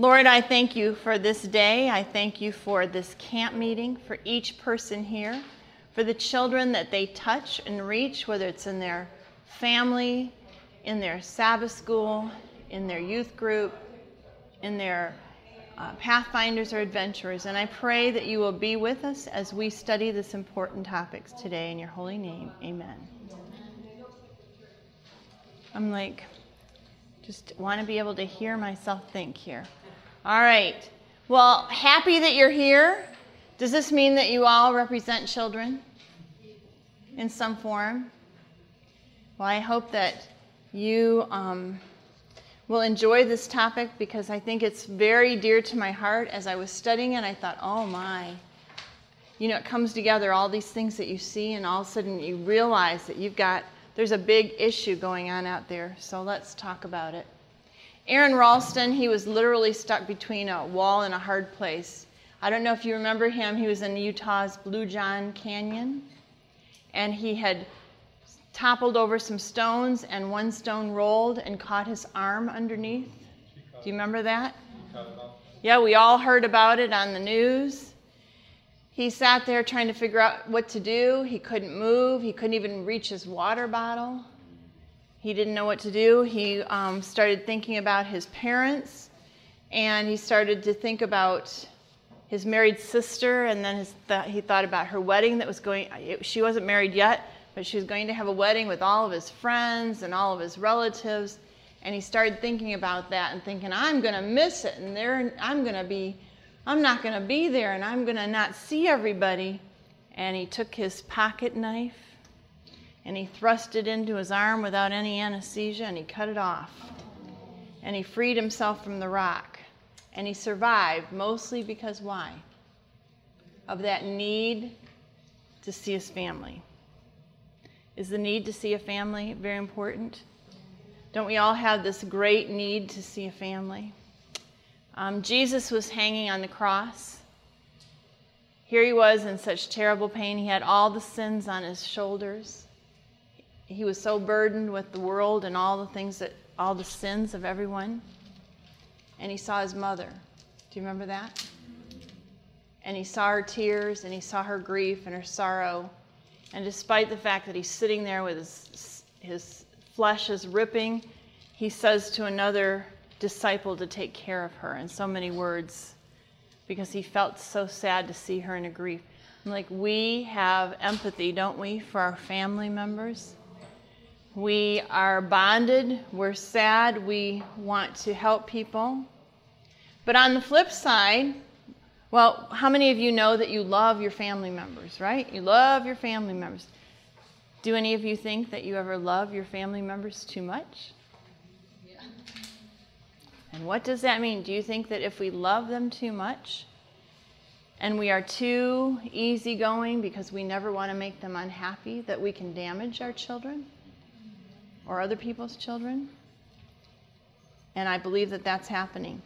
Lord, I thank you for this day. I thank you for this camp meeting, for each person here, for the children that they touch and reach, whether it's in their family, in their Sabbath school, in their youth group, in their uh, pathfinders or adventurers. And I pray that you will be with us as we study this important topics today in your holy name. Amen. I'm like, just want to be able to hear myself think here. All right. Well, happy that you're here. Does this mean that you all represent children in some form? Well, I hope that you um, will enjoy this topic because I think it's very dear to my heart. As I was studying it, I thought, oh my. You know, it comes together, all these things that you see, and all of a sudden you realize that you've got, there's a big issue going on out there. So let's talk about it. Aron Ralston, he was literally stuck between a wall and a hard place. I don't know if you remember him. He was in Utah's Blue John Canyon, and he had toppled over some stones, and one stone rolled and caught his arm underneath. Do you remember that? Yeah, we all heard about it on the news. He sat there trying to figure out what to do. He couldn't move. He couldn't even reach his water bottle. He didn't know what to do. He um, started thinking about his parents, and he started to think about his married sister, and then th- he thought about her wedding that was going. She wasn't married yet, but she was going to have a wedding with all of his friends and all of his relatives. And he started thinking about that and thinking, I'm going to miss it, and there I'm going to be, I'm not going to be there, and I'm going to not see everybody. And he took his pocket knife and he thrust it into his arm without any anesthesia and he cut it off. And he freed himself from the rock. And he survived mostly because why? Of that need to see his family. Is the need to see a family very important? Don't we all have this great need to see a family? Um, Jesus was hanging on the cross. Here he was in such terrible pain. He had all the sins on his shoulders he was so burdened with the world and all the things that, all the sins of everyone. And he saw his mother. Do you remember that? And he saw her tears and he saw her grief and her sorrow. And despite the fact that he's sitting there with his, his flesh is ripping, he says to another disciple to take care of her in so many words because he felt so sad to see her in a grief. I'm like, we have empathy, don't we, for our family members? We are bonded, we're sad, we want to help people. But on the flip side, well, how many of you know that you love your family members, right? You love your family members. Do any of you think that you ever love your family members too much? Yeah. And what does that mean? Do you think that if we love them too much and we are too easygoing because we never want to make them unhappy, that we can damage our children? Or other people's children. And I believe that that's happening.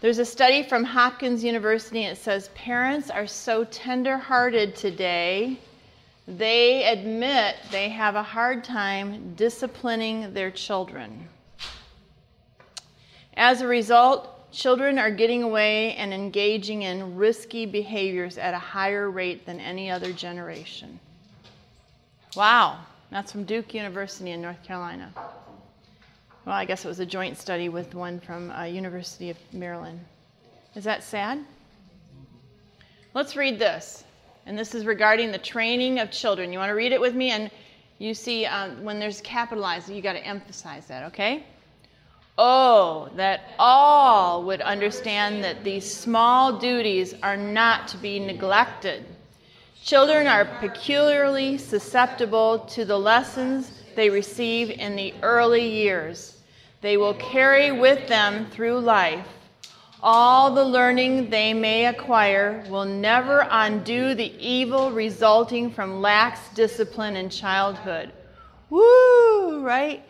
There's a study from Hopkins University, and it says parents are so tender hearted today, they admit they have a hard time disciplining their children. As a result, children are getting away and engaging in risky behaviors at a higher rate than any other generation. Wow. That's from Duke University in North Carolina. Well, I guess it was a joint study with one from uh, University of Maryland. Is that sad? Let's read this. And this is regarding the training of children. You want to read it with me? And you see, um, when there's capitalized, you got to emphasize that, okay? Oh, that all would understand that these small duties are not to be neglected Children are peculiarly susceptible to the lessons they receive in the early years. They will carry with them through life. All the learning they may acquire will never undo the evil resulting from lax discipline in childhood. Woo, right?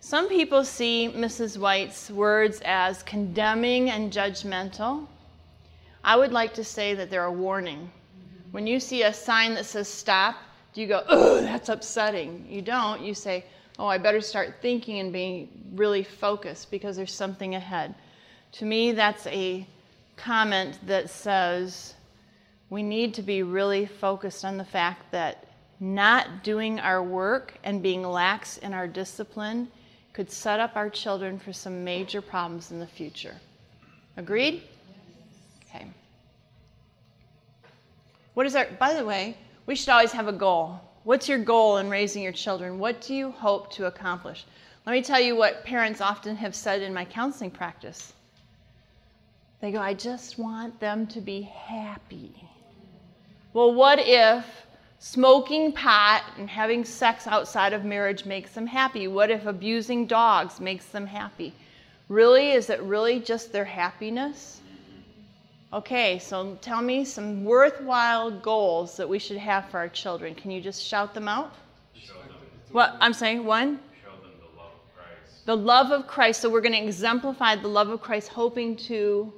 Some people see Mrs. White's words as condemning and judgmental. I would like to say that they're a warning. When you see a sign that says stop, do you go, oh, that's upsetting? You don't. You say, oh, I better start thinking and being really focused because there's something ahead. To me, that's a comment that says we need to be really focused on the fact that not doing our work and being lax in our discipline could set up our children for some major problems in the future. Agreed? Okay. What is our, by the way, we should always have a goal. What's your goal in raising your children? What do you hope to accomplish? Let me tell you what parents often have said in my counseling practice. They go, I just want them to be happy. Well, what if smoking pot and having sex outside of marriage makes them happy? What if abusing dogs makes them happy? Really? Is it really just their happiness? Okay, so tell me some worthwhile goals that we should have for our children. Can you just shout them out? What? I'm saying one? Show them the love of Christ. The love of Christ. So we're going to exemplify the love of Christ, hoping to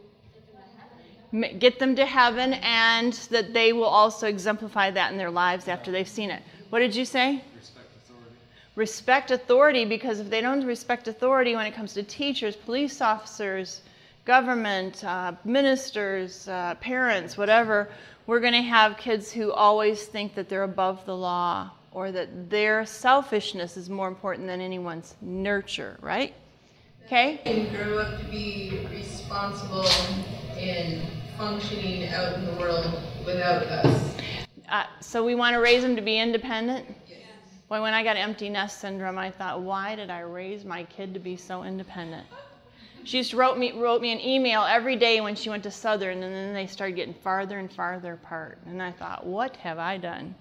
get them to heaven and that they will also exemplify that in their lives after they've seen it. What did you say? Respect authority. Respect authority because if they don't respect authority when it comes to teachers, police officers, government, uh, ministers, uh, parents, whatever, we're going to have kids who always think that they're above the law or that their selfishness is more important than anyone's nurture, right? Okay? And grow up to be responsible and functioning out in the world without us. Uh, so we want to raise them to be independent? Boy, when I got empty nest syndrome, I thought, why did I raise my kid to be so independent? She just wrote me, wrote me an email every day when she went to Southern, and then they started getting farther and farther apart. And I thought, what have I done?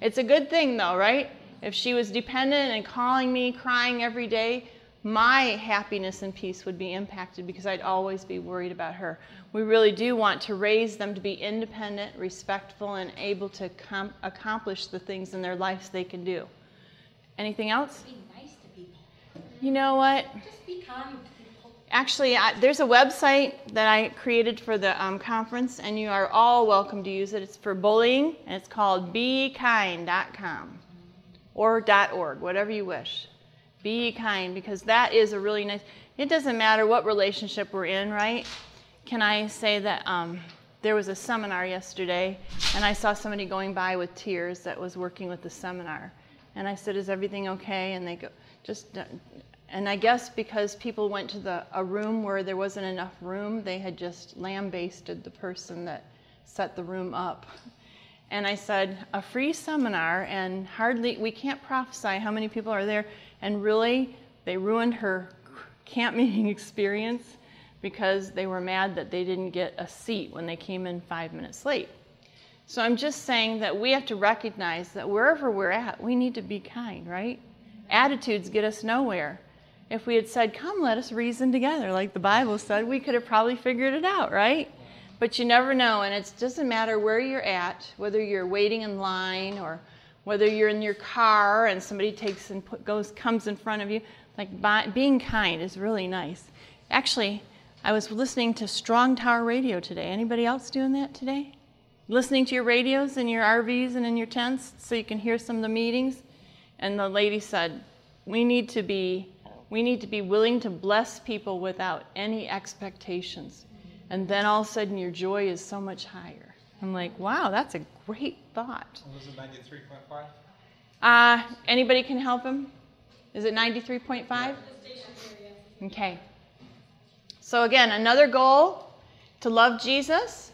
It's a good thing, though, right? If she was dependent and calling me, crying every day, my happiness and peace would be impacted because I'd always be worried about her. We really do want to raise them to be independent, respectful, and able to com- accomplish the things in their lives they can do. Anything else? Be nice to people. You know what? Just be kind. Actually, I, there's a website that I created for the um, conference, and you are all welcome to use it. It's for bullying, and it's called BeKind.com or .org, whatever you wish. Be kind, because that is a really nice. It doesn't matter what relationship we're in, right? Can I say that um, there was a seminar yesterday, and I saw somebody going by with tears that was working with the seminar, and I said, "Is everything okay?" And they go, "Just." Uh," And I guess because people went to the, a room where there wasn't enough room, they had just lambasted the person that set the room up. And I said, a free seminar, and hardly, we can't prophesy how many people are there. And really, they ruined her camp meeting experience because they were mad that they didn't get a seat when they came in five minutes late. So I'm just saying that we have to recognize that wherever we're at, we need to be kind, right? Attitudes get us nowhere. If we had said, Come, let us reason together, like the Bible said, we could have probably figured it out, right? But you never know, and it doesn't matter where you're at, whether you're waiting in line or whether you're in your car and somebody takes and put, goes comes in front of you. Like by, being kind is really nice. Actually, I was listening to Strong Tower Radio today. Anybody else doing that today? Listening to your radios in your RVs and in your tents so you can hear some of the meetings. And the lady said, "We need to be we need to be willing to bless people without any expectations." And then all of a sudden your joy is so much higher. I'm like, "Wow, that's a great thought." What was it, ninety-three point five? Uh, anybody can help him? Is it 93.5? Okay. So, again, another goal to love Jesus.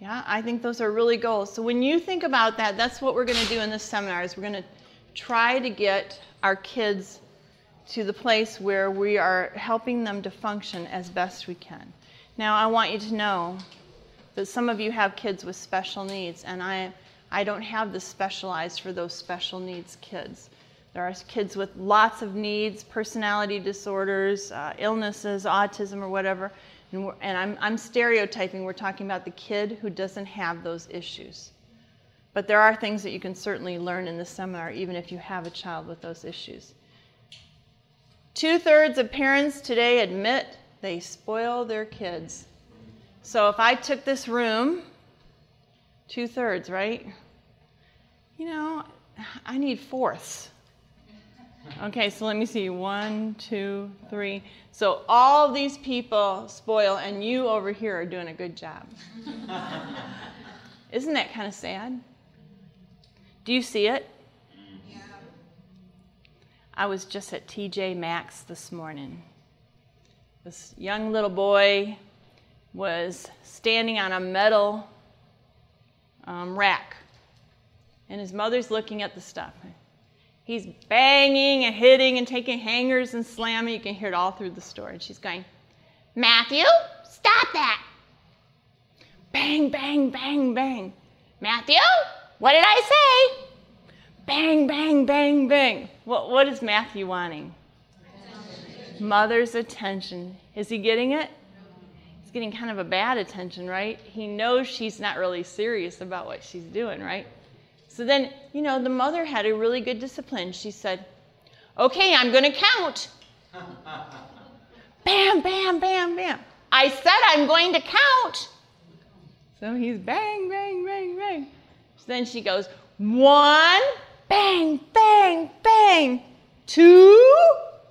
Yeah, I think those are really goals. So, when you think about that, that's what we're going to do in this seminar is we're going to try to get our kids to the place where we are helping them to function as best we can. Now, I want you to know that some of you have kids with special needs, and I, I don't have the specialized for those special needs kids. There are kids with lots of needs, personality disorders, uh, illnesses, autism, or whatever. And, and I'm, I'm stereotyping. We're talking about the kid who doesn't have those issues. But there are things that you can certainly learn in the seminar, even if you have a child with those issues. Two thirds of parents today admit they spoil their kids. So if I took this room, two thirds, right? You know, I need fourths. Okay, so let me see. One, two, three. So all these people spoil, and you over here are doing a good job. Isn't that kind of sad? Do you see it? Yeah. I was just at TJ Maxx this morning. This young little boy was standing on a metal um, rack, and his mother's looking at the stuff. He's banging and hitting and taking hangers and slamming. You can hear it all through the store. And she's going, Matthew, stop that. Bang, bang, bang, bang. Matthew, what did I say? Bang, bang, bang, bang. What, what is Matthew wanting? Mother's attention. Is he getting it? He's getting kind of a bad attention, right? He knows she's not really serious about what she's doing, right? So then, you know, the mother had a really good discipline. She said, Okay, I'm going to count. bam, bam, bam, bam. I said I'm going to count. So he's bang, bang, bang, bang. So then she goes, One, bang, bang, bang. Two,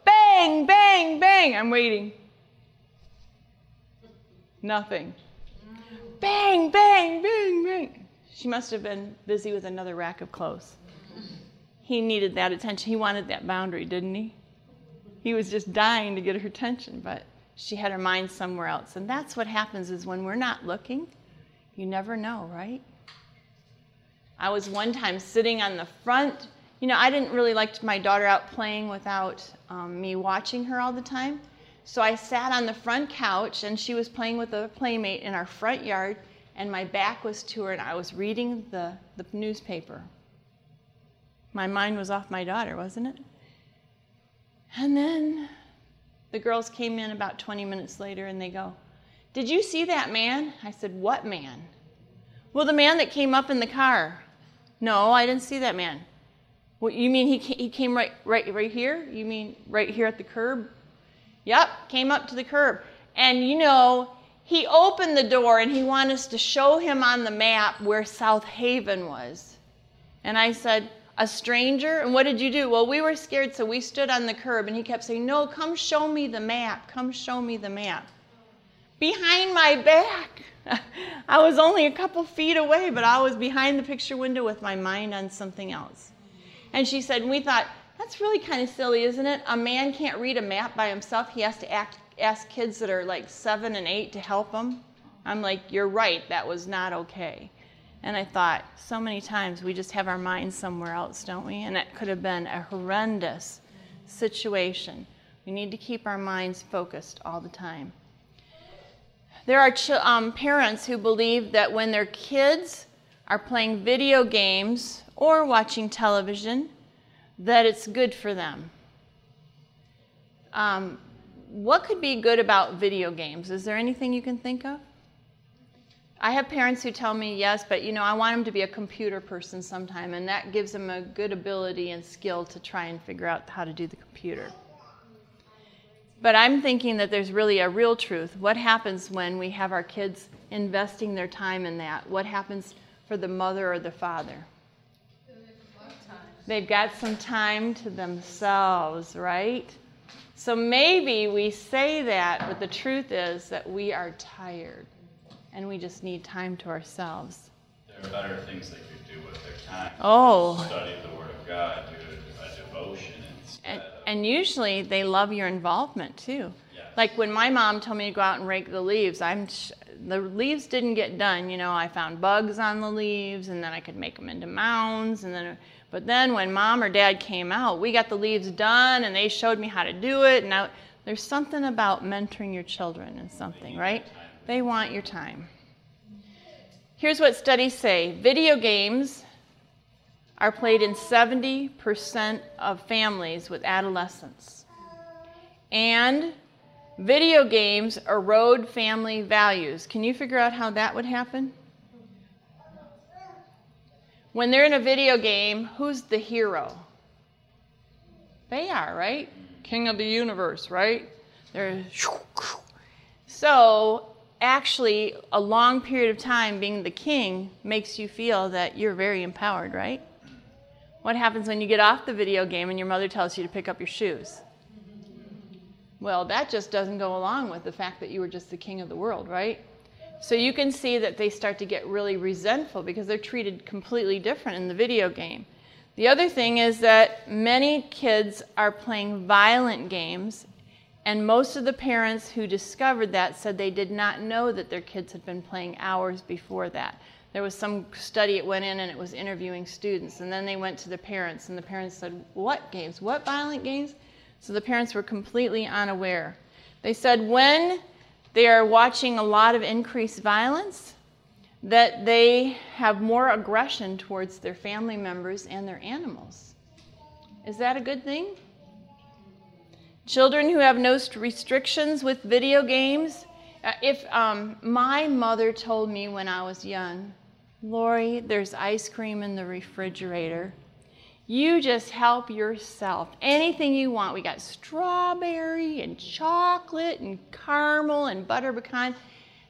bang, bang, bang. I'm waiting. Nothing. Bang, bang, bang, bang. She must have been busy with another rack of clothes. He needed that attention. He wanted that boundary, didn't he? He was just dying to get her attention, but she had her mind somewhere else. And that's what happens is when we're not looking, you never know, right? I was one time sitting on the front. You know, I didn't really like my daughter out playing without um, me watching her all the time. So I sat on the front couch and she was playing with a playmate in our front yard and my back was to her and I was reading the, the newspaper. My mind was off my daughter, wasn't it? And then the girls came in about 20 minutes later and they go, Did you see that man? I said, What man? Well, the man that came up in the car. No, I didn't see that man. What, you mean he, he came right, right, right here? You mean right here at the curb? Yep, came up to the curb. And you know, he opened the door and he wanted us to show him on the map where South Haven was. And I said, A stranger? And what did you do? Well, we were scared, so we stood on the curb and he kept saying, No, come show me the map. Come show me the map. Behind my back. I was only a couple feet away, but I was behind the picture window with my mind on something else. And she said, and we thought, that's really kind of silly, isn't it? A man can't read a map by himself. He has to act, ask kids that are like seven and eight to help him. I'm like, you're right. That was not okay. And I thought, so many times we just have our minds somewhere else, don't we? And it could have been a horrendous situation. We need to keep our minds focused all the time. There are um, parents who believe that when their kids are playing video games or watching television, that it's good for them. Um, what could be good about video games? Is there anything you can think of? I have parents who tell me yes, but you know, I want them to be a computer person sometime, and that gives them a good ability and skill to try and figure out how to do the computer. But I'm thinking that there's really a real truth. What happens when we have our kids investing their time in that? What happens for the mother or the father? They've got some time to themselves, right? So maybe we say that, but the truth is that we are tired and we just need time to ourselves. There are better things they could do with their time. Oh. Study the Word of God, do a devotion And, and usually they love your involvement too. Yes. Like when my mom told me to go out and rake the leaves, I'm sh- the leaves didn't get done. You know, I found bugs on the leaves, and then I could make them into mounds, and then. But then when mom or dad came out, we got the leaves done, and they showed me how to do it. And I, there's something about mentoring your children and something, right? They want your time. Here's what studies say: video games are played in 70% of families with adolescents. And video games erode family values. Can you figure out how that would happen? When they're in a video game, who's the hero? They are, right? King of the universe, right? They're so actually a long period of time being the king makes you feel that you're very empowered, right? What happens when you get off the video game and your mother tells you to pick up your shoes? Well, that just doesn't go along with the fact that you were just the king of the world, right? So you can see that they start to get really resentful because they're treated completely different in the video game. The other thing is that many kids are playing violent games, and most of the parents who discovered that said they did not know that their kids had been playing hours before that. There was some study it went in and it was interviewing students, and then they went to the parents, and the parents said, What games? What violent games? So the parents were completely unaware. They said when they are watching a lot of increased violence, that they have more aggression towards their family members and their animals. Is that a good thing? Children who have no restrictions with video games. Uh, if um, my mother told me when I was young, Laurie, there's ice cream in the refrigerator. You just help yourself. Anything you want. We got strawberry and chocolate and caramel and butter pecan.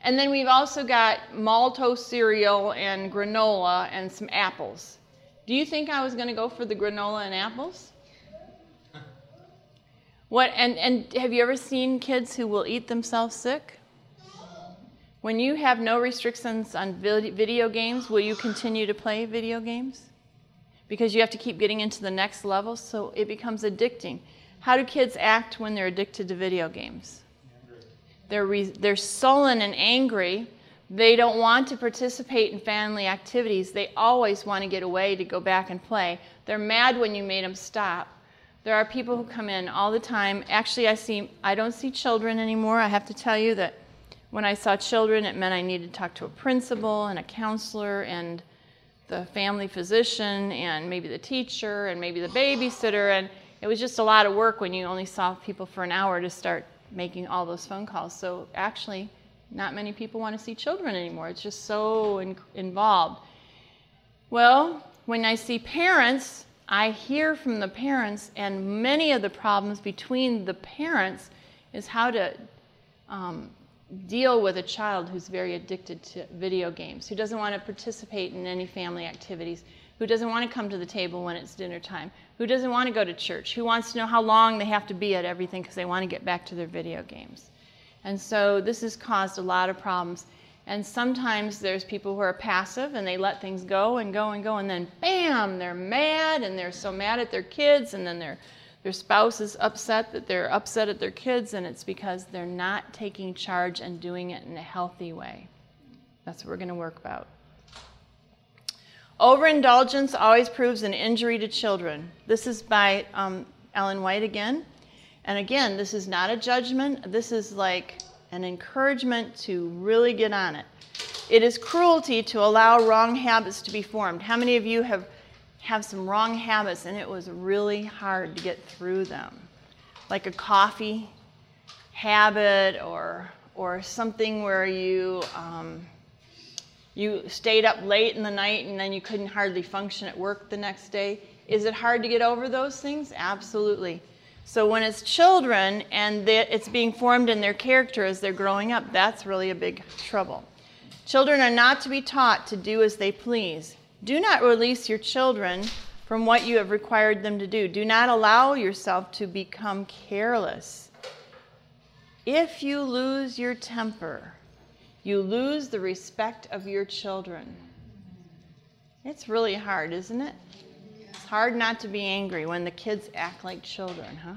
And then we've also got malto cereal and granola and some apples. Do you think I was going to go for the granola and apples? What and, and have you ever seen kids who will eat themselves sick? When you have no restrictions on video games, will you continue to play video games? because you have to keep getting into the next level, so it becomes addicting. How do kids act when they're addicted to video games? They're, re- they're sullen and angry. They don't want to participate in family activities. They always want to get away to go back and play. They're mad when you made them stop. There are people who come in all the time. Actually, I see I don't see children anymore. I have to tell you that when I saw children, it meant I needed to talk to a principal and a counselor and the family physician and maybe the teacher and maybe the babysitter. And it was just a lot of work when you only saw people for an hour to start making all those phone calls. So actually, not many people want to see children anymore. It's just so in- involved. Well, when I see parents, I hear from the parents, and many of the problems between the parents is how to um, deal with a child who's very addicted to video games, who doesn't want to participate in any family activities, who doesn't want to come to the table when it's dinner time, who doesn't want to go to church, who wants to know how long they have to be at everything because they want to get back to their video games. And so this has caused a lot of problems. And sometimes there's people who are passive and they let things go and go and go, and then bam, they're mad and they're so mad at their kids, and then they're their spouse is upset that they're upset at their kids, and it's because they're not taking charge and doing it in a healthy way. That's what we're going to work about. Overindulgence always proves an injury to children. This is by um, Ellen White again. And again, this is not a judgment, this is like an encouragement to really get on it. It is cruelty to allow wrong habits to be formed. How many of you have have some wrong habits and it was really hard to get through them. Like a coffee habit or, or something where you, um, you stayed up late in the night and then you couldn't hardly function at work the next day. Is it hard to get over those things? Absolutely. So when it's children and it's being formed in their character as they're growing up, that's really a big trouble. Children are not to be taught to do as they please. Do not release your children from what you have required them to do. Do not allow yourself to become careless. If you lose your temper, you lose the respect of your children. It's really hard, isn't it? It's hard not to be angry when the kids act like children, huh?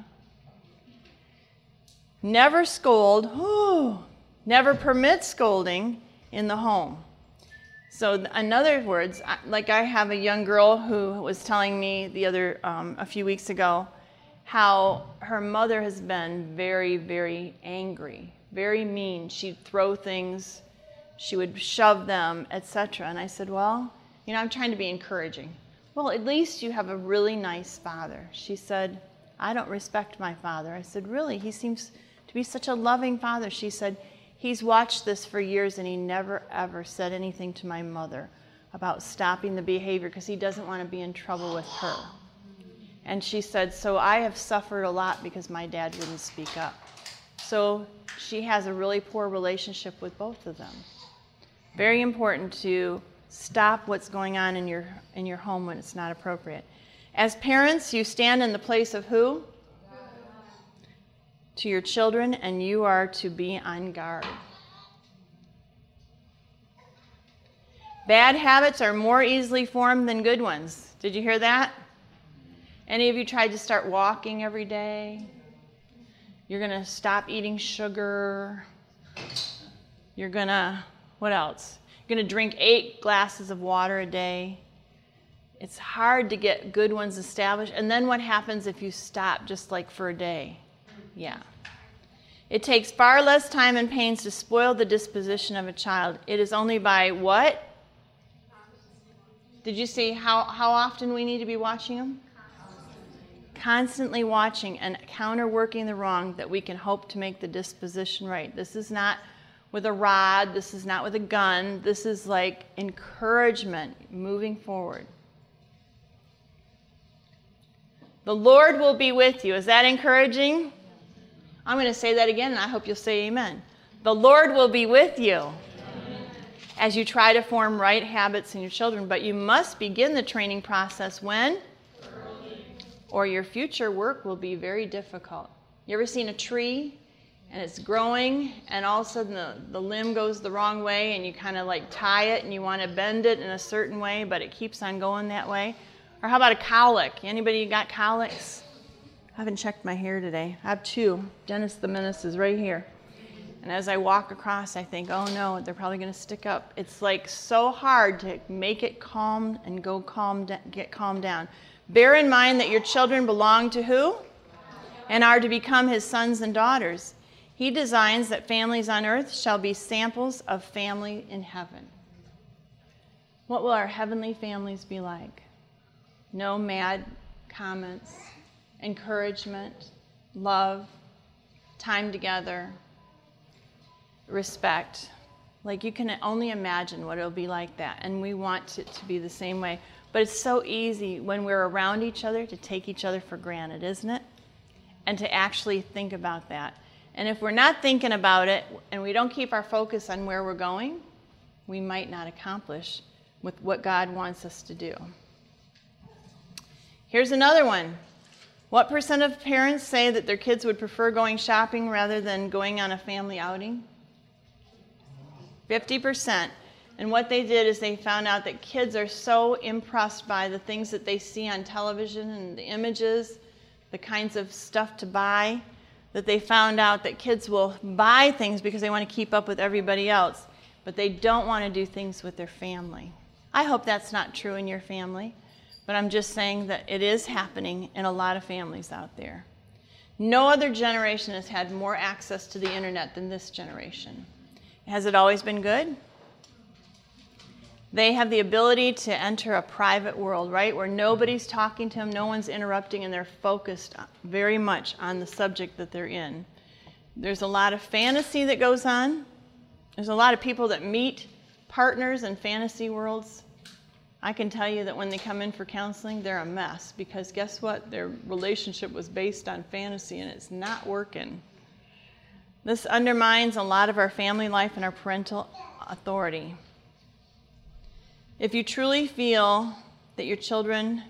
Never scold. Ooh, never permit scolding in the home. So, in other words, like I have a young girl who was telling me the other, um, a few weeks ago, how her mother has been very, very angry, very mean. She'd throw things, she would shove them, etc. And I said, Well, you know, I'm trying to be encouraging. Well, at least you have a really nice father. She said, I don't respect my father. I said, Really? He seems to be such a loving father. She said, He's watched this for years and he never ever said anything to my mother about stopping the behavior because he doesn't want to be in trouble with her. And she said, So I have suffered a lot because my dad wouldn't speak up. So she has a really poor relationship with both of them. Very important to stop what's going on in your, in your home when it's not appropriate. As parents, you stand in the place of who? To your children, and you are to be on guard. Bad habits are more easily formed than good ones. Did you hear that? Any of you tried to start walking every day? You're going to stop eating sugar. You're going to, what else? You're going to drink eight glasses of water a day. It's hard to get good ones established. And then what happens if you stop just like for a day? Yeah. It takes far less time and pains to spoil the disposition of a child. It is only by what? Did you see how, how often we need to be watching them? Constantly watching and counterworking the wrong that we can hope to make the disposition right. This is not with a rod, this is not with a gun, this is like encouragement moving forward. The Lord will be with you. Is that encouraging? I'm going to say that again and I hope you'll say amen. The Lord will be with you as you try to form right habits in your children, but you must begin the training process when? Or your future work will be very difficult. You ever seen a tree and it's growing and all of a sudden the, the limb goes the wrong way and you kind of like tie it and you want to bend it in a certain way, but it keeps on going that way? Or how about a colic? Anybody got colics? I haven't checked my hair today. I have two. Dennis the Menace is right here. And as I walk across, I think, oh no, they're probably going to stick up. It's like so hard to make it calm and go calm, get calmed down. Bear in mind that your children belong to who? And are to become his sons and daughters. He designs that families on earth shall be samples of family in heaven. What will our heavenly families be like? No mad comments, encouragement, love, time together, respect. Like you can only imagine what it'll be like that. And we want it to be the same way. But it's so easy when we're around each other to take each other for granted, isn't it? And to actually think about that. And if we're not thinking about it and we don't keep our focus on where we're going, we might not accomplish with what God wants us to do. Here's another one. What percent of parents say that their kids would prefer going shopping rather than going on a family outing? 50%. And what they did is they found out that kids are so impressed by the things that they see on television and the images, the kinds of stuff to buy, that they found out that kids will buy things because they want to keep up with everybody else, but they don't want to do things with their family. I hope that's not true in your family, but I'm just saying that it is happening in a lot of families out there. No other generation has had more access to the internet than this generation. Has it always been good? They have the ability to enter a private world, right, where nobody's talking to them, no one's interrupting, and they're focused very much on the subject that they're in. There's a lot of fantasy that goes on. There's a lot of people that meet partners in fantasy worlds. I can tell you that when they come in for counseling, they're a mess because guess what? Their relationship was based on fantasy and it's not working. This undermines a lot of our family life and our parental authority. If you truly feel that your children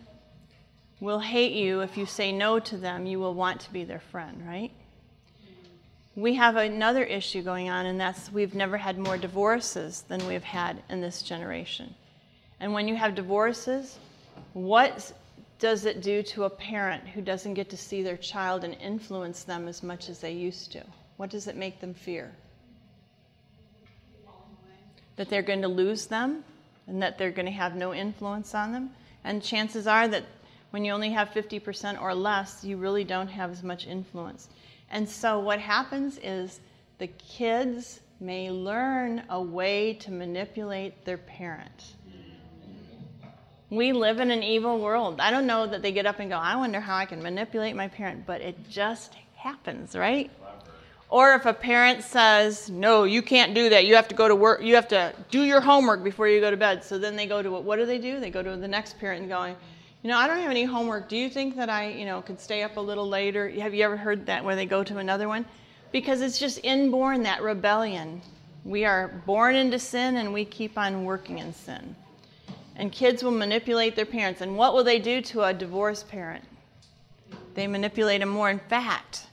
will hate you if you say no to them, you will want to be their friend, right? We have another issue going on, and that's we've never had more divorces than we've had in this generation. And when you have divorces, what does it do to a parent who doesn't get to see their child and influence them as much as they used to? What does it make them fear? That they're going to lose them and that they're going to have no influence on them. And chances are that when you only have 50% or less, you really don't have as much influence. And so what happens is the kids may learn a way to manipulate their parent. We live in an evil world. I don't know that they get up and go, I wonder how I can manipulate my parent, but it just happens, right? Or if a parent says, no, you can't do that. You have to go to work. You have to do your homework before you go to bed. So then they go to what, do they do? They go to the next parent and going, you know, I don't have any homework. Do you think that I, you know, could stay up a little later? Have you ever heard that where they go to another one? Because it's just inborn, that rebellion. We are born into sin and we keep on working in sin. And kids will manipulate their parents. And what will they do to a divorced parent? They manipulate them more. In fact,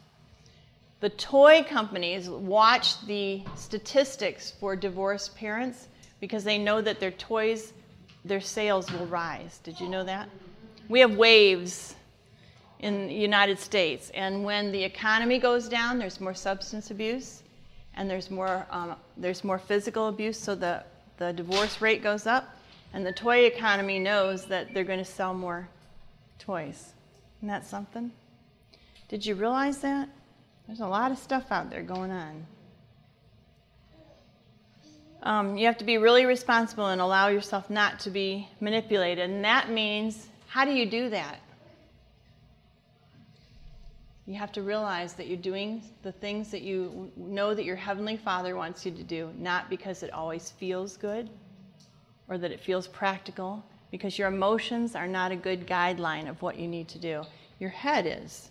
the toy companies watch the statistics for divorced parents because they know that their toys, their sales will rise. Did you know that? We have waves in the United States, and when the economy goes down, there's more substance abuse, and there's more um, there's more physical abuse, so the the divorce rate goes up, and the toy economy knows that they're going to sell more toys. Isn't that something? Did you realize that? There's a lot of stuff out there going on. Um, you have to be really responsible and allow yourself not to be manipulated. And that means, how do you do that? You have to realize that you're doing the things that you know that your Heavenly Father wants you to do, not because it always feels good or that it feels practical, because your emotions are not a good guideline of what you need to do. Your head is.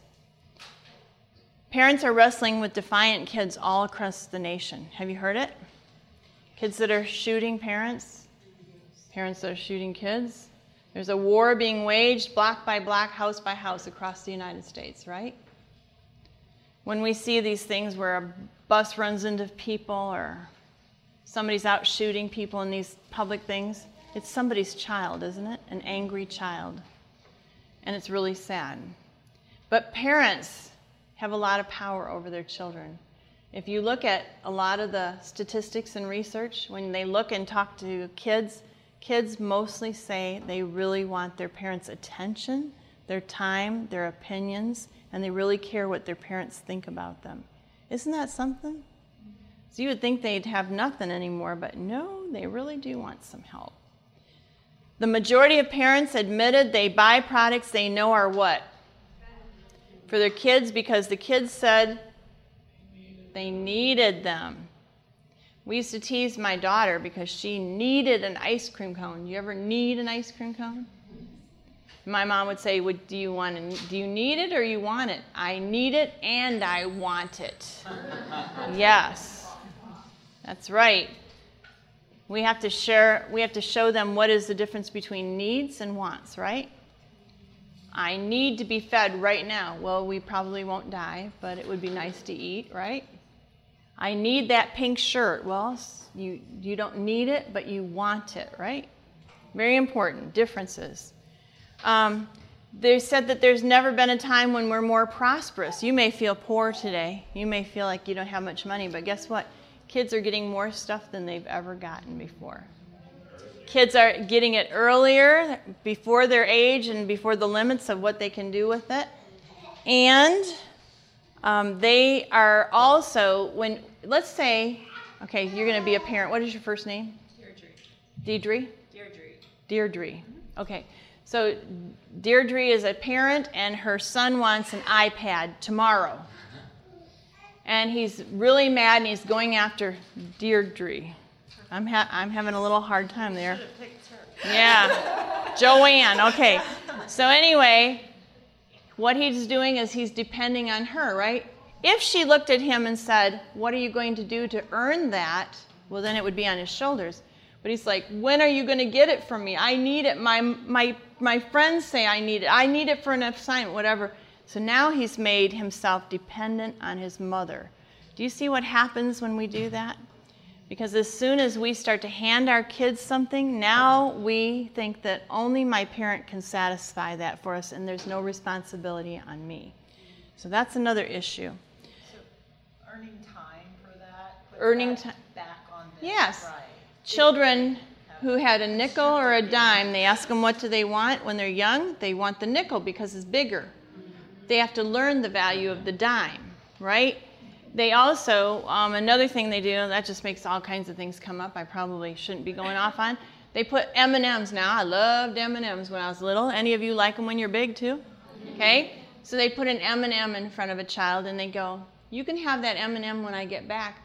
Parents are wrestling with defiant kids all across the nation. Have you heard it? Kids that are shooting parents, parents that are shooting kids. There's a war being waged block by block, house by house across the United States, right? When we see these things where a bus runs into people or somebody's out shooting people in these public things, it's somebody's child, isn't it? An angry child. And it's really sad. But parents have a lot of power over their children. If you look at a lot of the statistics and research, when they look and talk to kids, kids mostly say they really want their parents' attention, their time, their opinions, and they really care what their parents think about them. Isn't that something? So you would think they'd have nothing anymore, but no, they really do want some help. The majority of parents admitted they buy products they know are what? For their kids because the kids said they needed them. We used to tease my daughter because she needed an ice cream cone. You ever need an ice cream cone? My mom would say, "Would do you want? Do you need it or you want it?" I need it and I want it. yes. That's right. We have to share we have to show them what is the difference between needs and wants, right? I need to be fed right now. Well, we probably won't die, but it would be nice to eat, right? I need that pink shirt. Well, you, you don't need it, but you want it, right? Very important differences. Um, they said that there's never been a time when we're more prosperous. You may feel poor today. You may feel like you don't have much money, but guess what? Kids are getting more stuff than they've ever gotten before. Kids are getting it earlier, before their age, and before the limits of what they can do with it. And um, they are also, when, let's say, okay, you're going to be a parent. What is your first name? Deirdre. Deirdre? Deirdre. Okay. So Deirdre is a parent, and her son wants an iPad tomorrow. And he's really mad, and he's going after Deirdre. I'm, ha- I'm having a little hard time there. Yeah. Joanne. Okay. So, anyway, what he's doing is he's depending on her, right? If she looked at him and said, What are you going to do to earn that? Well, then it would be on his shoulders. But he's like, When are you going to get it from me? I need it. My, my, my friends say I need it. I need it for an assignment, whatever. So now he's made himself dependent on his mother. Do you see what happens when we do that? Because as soon as we start to hand our kids something, now we think that only my parent can satisfy that for us and there's no responsibility on me. So that's another issue. earning time for that? Earning that ti- Back on them. Yes. Right. Children who had a nickel or a dime, they ask them what do they want when they're young. They want the nickel because it's bigger. They have to learn the value of the dime, right? They also, um, another thing they do, that just makes all kinds of things come up I probably shouldn't be going off on. They put M&Ms now. I loved M&Ms when I was little. Any of you like them when you're big too? Okay? So they put an M&M in front of a child and they go, "You can have that M&M when I get back,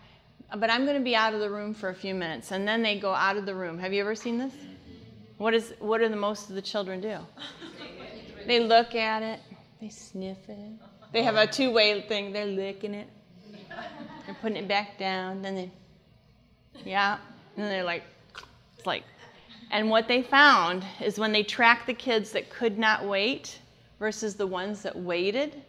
but I'm going to be out of the room for a few minutes." And then they go out of the room. Have you ever seen this? What is what do the most of the children do? They look at it, they sniff it. They have a two-way thing. They're licking it. They're putting it back down. Then they, yeah. And then they're like, it's like, And what they found is when they tracked the kids that could not wait versus the ones that waited,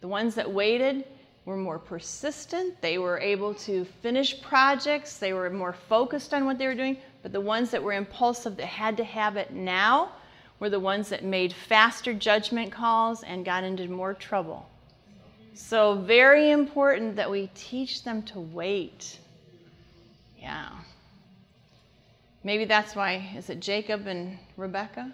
the ones that waited were more persistent. They were able to finish projects. They were more focused on what they were doing. But the ones that were impulsive, that had to have it now, were the ones that made faster judgment calls and got into more trouble. So, very important that we teach them to wait. Yeah. Maybe that's why, is it Jacob and Rebecca?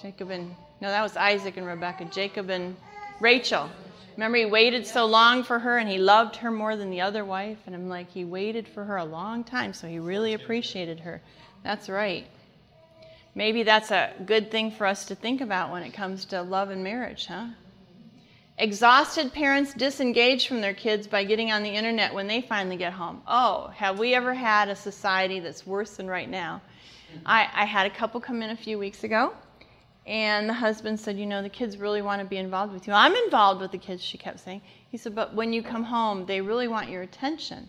Jacob and, no, that was Isaac and Rebecca. Jacob and Rachel. Remember, he waited so long for her and he loved her more than the other wife. And I'm like, he waited for her a long time, so he really appreciated her. That's right. Maybe that's a good thing for us to think about when it comes to love and marriage, huh? Exhausted parents disengage from their kids by getting on the internet when they finally get home. Oh, have we ever had a society that's worse than right now? I, I had a couple come in a few weeks ago, and the husband said, You know, the kids really want to be involved with you. I'm involved with the kids, she kept saying. He said, But when you come home, they really want your attention.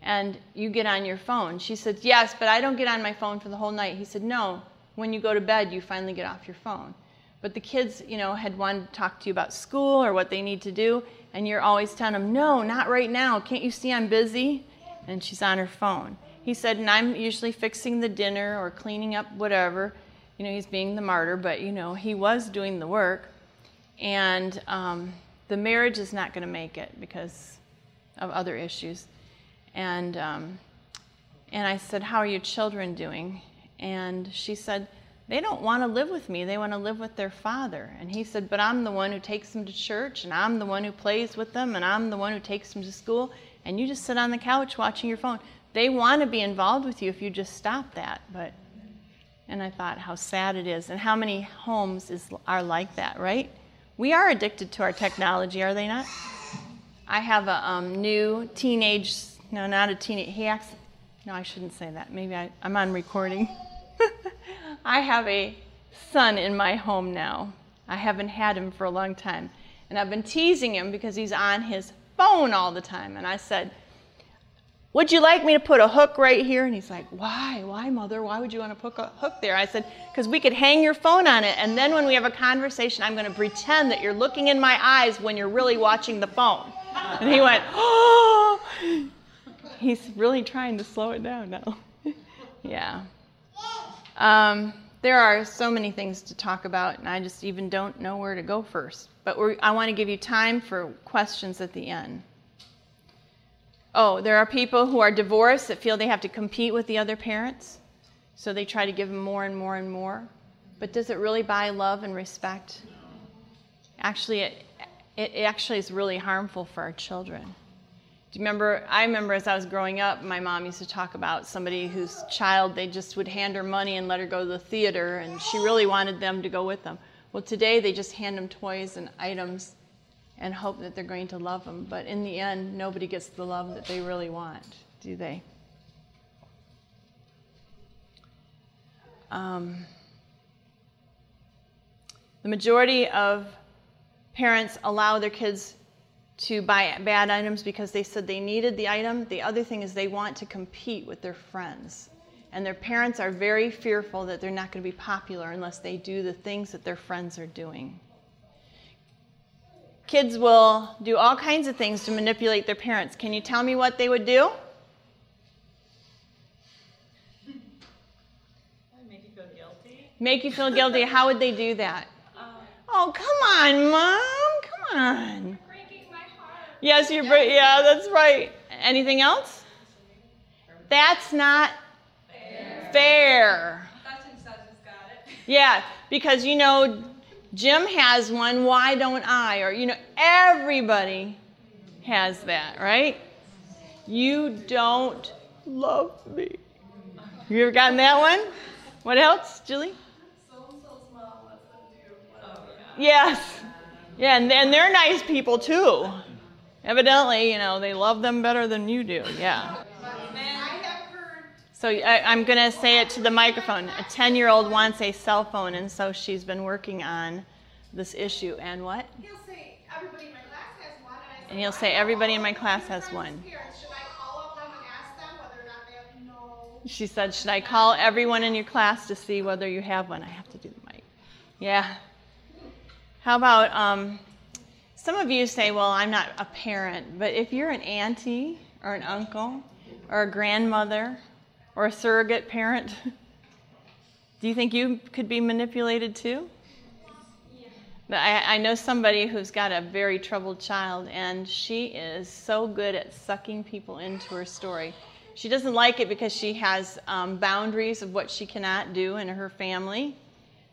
And you get on your phone. She said, Yes, but I don't get on my phone for the whole night. He said, No, when you go to bed, you finally get off your phone. But the kids, you know, had wanted to talk to you about school or what they need to do, and you're always telling them, no, not right now. Can't you see I'm busy? And she's on her phone. He said, and I'm usually fixing the dinner or cleaning up whatever. You know, he's being the martyr, but, you know, he was doing the work. And um, the marriage is not going to make it because of other issues. And, um, and I said, How are your children doing? And she said, they don't want to live with me. They want to live with their father. And he said, But I'm the one who takes them to church, and I'm the one who plays with them, and I'm the one who takes them to school. And you just sit on the couch watching your phone. They want to be involved with you if you just stop that. But, and I thought how sad it is, and how many homes is, are like that, right? We are addicted to our technology, are they not? I have a um, new teenage, no, not a teenage, he acts, no, I shouldn't say that. Maybe I, I'm on recording. I have a son in my home now. I haven't had him for a long time. And I've been teasing him because he's on his phone all the time. And I said, Would you like me to put a hook right here? And he's like, Why? Why, mother? Why would you want to put a hook there? I said, Because we could hang your phone on it. And then when we have a conversation, I'm going to pretend that you're looking in my eyes when you're really watching the phone. And he went, Oh! He's really trying to slow it down now. yeah. Um, there are so many things to talk about, and I just even don't know where to go first. But I want to give you time for questions at the end. Oh, there are people who are divorced that feel they have to compete with the other parents, so they try to give them more and more and more. But does it really buy love and respect? Actually, it, it actually is really harmful for our children. Do you remember? I remember as I was growing up, my mom used to talk about somebody whose child they just would hand her money and let her go to the theater, and she really wanted them to go with them. Well, today they just hand them toys and items and hope that they're going to love them. But in the end, nobody gets the love that they really want, do they? Um, the majority of parents allow their kids to buy bad items because they said they needed the item. The other thing is they want to compete with their friends. And their parents are very fearful that they're not going to be popular unless they do the things that their friends are doing. Kids will do all kinds of things to manipulate their parents. Can you tell me what they would do? Make you feel guilty. Make you feel guilty. How would they do that? Um, oh, come on, Mom. Come on. Yes, you're right. Yeah, that's right. Anything else? That's not fair. fair. Yeah, because you know, Jim has one, why don't I? Or, you know, everybody has that, right? You don't love me. You ever gotten that one? What else, Julie? Yes. Yeah, and, and they're nice people too. Evidently, you know, they love them better than you do. Yeah. So I, am going to say it to the microphone. A 10 year old wants a cell phone, and so she's been working on this issue. And what? He'll say, everybody in my class has one. And, and he'll say, everybody in my class has one. Should I call up them and ask them whether or not they have no? She said, Should I call everyone in your class to see whether you have one? I have to do the mic. Yeah. How about um, some of you say, Well, I'm not a parent, but if you're an auntie or an uncle or a grandmother or a surrogate parent, do you think you could be manipulated too? I, I know somebody who's got a very troubled child, and she is so good at sucking people into her story. She doesn't like it because she has um, boundaries of what she cannot do in her family.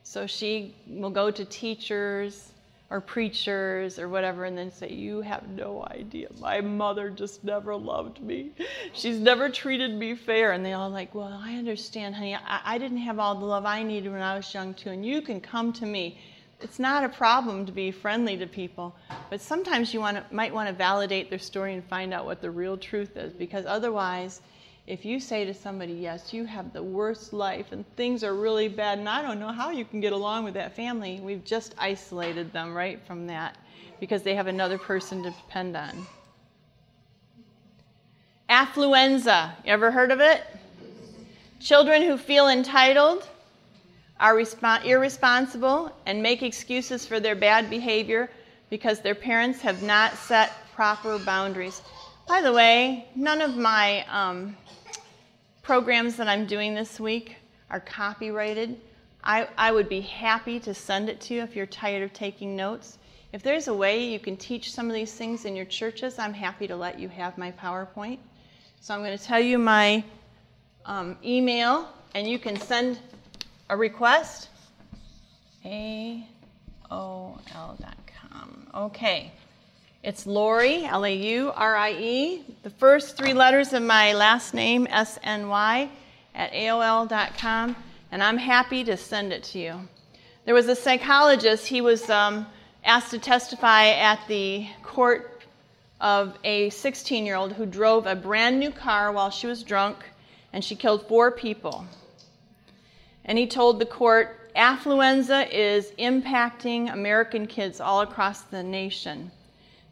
So she will go to teachers or preachers or whatever and then say, You have no idea. My mother just never loved me. She's never treated me fair. And they all like, Well, I understand, honey. I, I didn't have all the love I needed when I was young, too. And you can come to me it's not a problem to be friendly to people, but sometimes you want to, might want to validate their story and find out what the real truth is because otherwise, if you say to somebody, Yes, you have the worst life and things are really bad, and I don't know how you can get along with that family, we've just isolated them right from that because they have another person to depend on. Affluenza, you ever heard of it? Children who feel entitled are resp- irresponsible and make excuses for their bad behavior because their parents have not set proper boundaries. By the way, none of my um, programs that I'm doing this week are copyrighted. I, I would be happy to send it to you if you're tired of taking notes. If there's a way you can teach some of these things in your churches, I'm happy to let you have my PowerPoint. So I'm going to tell you my um, email, and you can send a request? AOL.com. Okay. It's Laurie, L A U R I E, the first three letters of my last name, S N Y, at AOL.com, and I'm happy to send it to you. There was a psychologist, he was um, asked to testify at the court of a 16 year old who drove a brand new car while she was drunk and she killed four people and he told the court affluenza is impacting American kids all across the nation.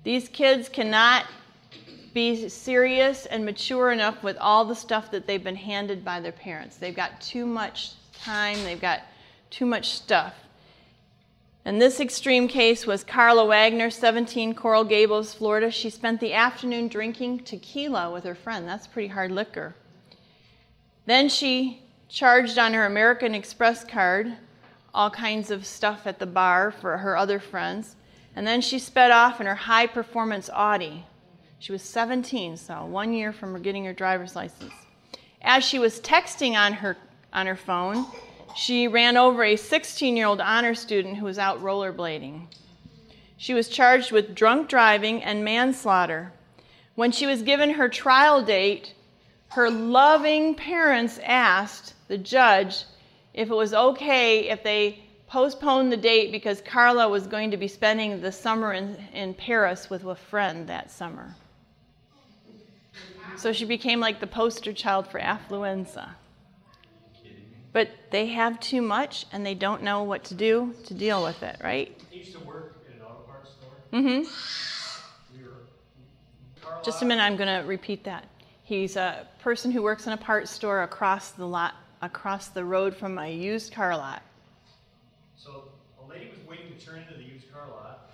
These kids cannot be serious and mature enough with all the stuff that they've been handed by their parents. They've got too much time, they've got too much stuff. And this extreme case was Carla Wagner, 17, Coral Gables, Florida. She spent the afternoon drinking tequila with her friend. That's pretty hard liquor. Then she charged on her American Express card all kinds of stuff at the bar for her other friends. And then she sped off in her high performance Audi. She was 17, so one year from getting her driver's license. As she was texting on her, on her phone, she ran over a 16 year old honor student who was out rollerblading. She was charged with drunk driving and manslaughter. When she was given her trial date, her loving parents asked the judge if it was okay if they postponed the date because Carla was going to be spending the summer in, in Paris with a friend that summer. So she became like the poster child for affluenza. But they have too much and they don't know what to do to deal with it, right? He used to work in an auto parts store. Mm-hmm. We were. Just a minute, I'm going to repeat that. He's a person who works in a parts store across the lot, across the road from a used car lot. So a lady was waiting to turn into the used car lot.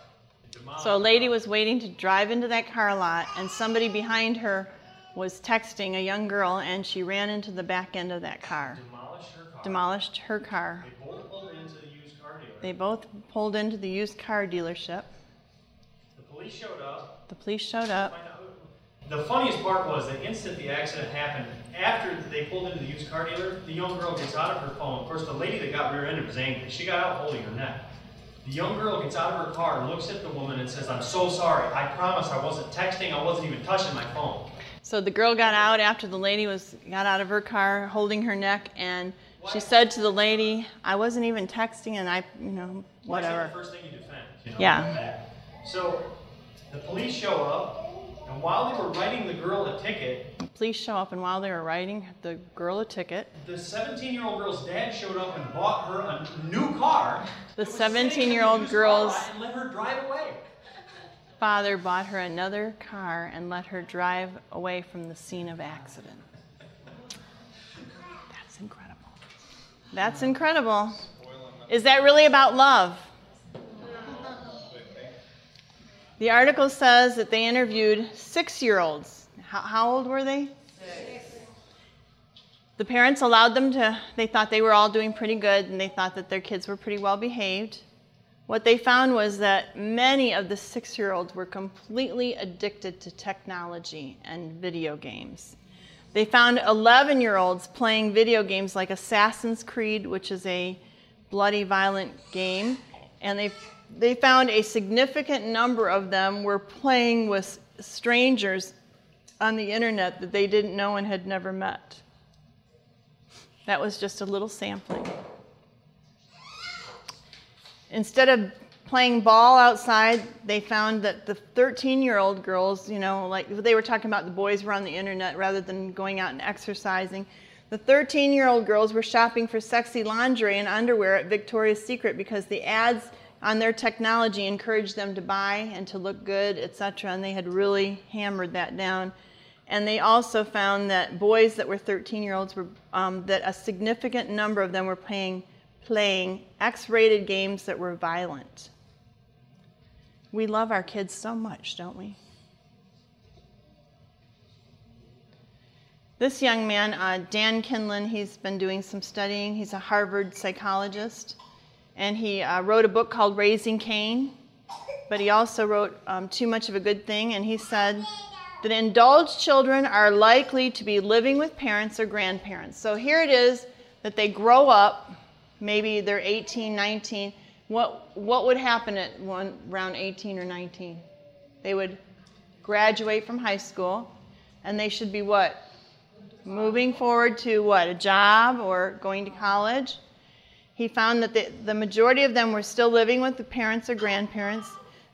So a lady was waiting to drive into that car lot, and somebody behind her was texting a young girl, and she ran into the back end of that car, demolished her car. demolished her car. They both pulled into the used car dealer. They both pulled into the used car dealership. the police showed up. The police showed up. Find out who- The funniest part was the instant the accident happened, after they pulled into the used car dealer, the young girl gets out of her phone. Of course, the lady that got rear-ended was angry. She got out holding her neck. The young girl gets out of her car, looks at the woman, and says, "I'm so sorry. I promise I wasn't texting. I wasn't even touching my phone." So the girl got out after the lady was got out of her car, holding her neck, and she said to the lady, "I wasn't even texting, and I, you know, whatever." the first thing you defend? you know? Yeah. So the police show up, and while they were writing the girl a ticket, Police show up, and while they were writing the girl a ticket, the 17-year-old girl's dad showed up and bought her a new car. The that was sitting in 17-year-old girl's- and let her drive away. father bought her another car and let her drive away from the scene of accident. That's incredible. That's incredible. Is that really about love? The article says that they interviewed six year olds. How, how old were they? Six. The parents allowed them to, they thought they were all doing pretty good and they thought that their kids were pretty well behaved. What they found was that many of the six year olds were completely addicted to technology and video games. They found 11 year olds playing video games like Assassin's Creed, which is a bloody, violent game, and they, they found a significant number of them were playing with strangers on the internet that they didn't know and had never met. That was just a little sampling. Instead of playing ball outside, they found that the 13 year old girls, you know, like they were talking about the boys were on the internet rather than going out and exercising. The 13 year old girls were shopping for sexy lingerie and underwear at Victoria's Secret because the ads on their technology encouraged them to buy and to look good, etc. And they had really hammered that down. And they also found that boys that were 13 year olds were, um, that a significant number of them were playing, playing X rated games that were violent. We love our kids so much, don't we? This young man, uh, Dan Kindlon, he's been doing some studying. He's a Harvard psychologist. And he uh, wrote a book called Raising Cain. But he also wrote um, Too Much of a Good Thing. And he said that indulged children are likely to be living with parents or grandparents. So here it is that they grow up, maybe they're 18, 19. What, what would happen at one, around 18 or 19? They would graduate from high school, and they should be what? Moving forward to what? A job or going to college. He found that the, the majority of them were still living with the parents or grandparents.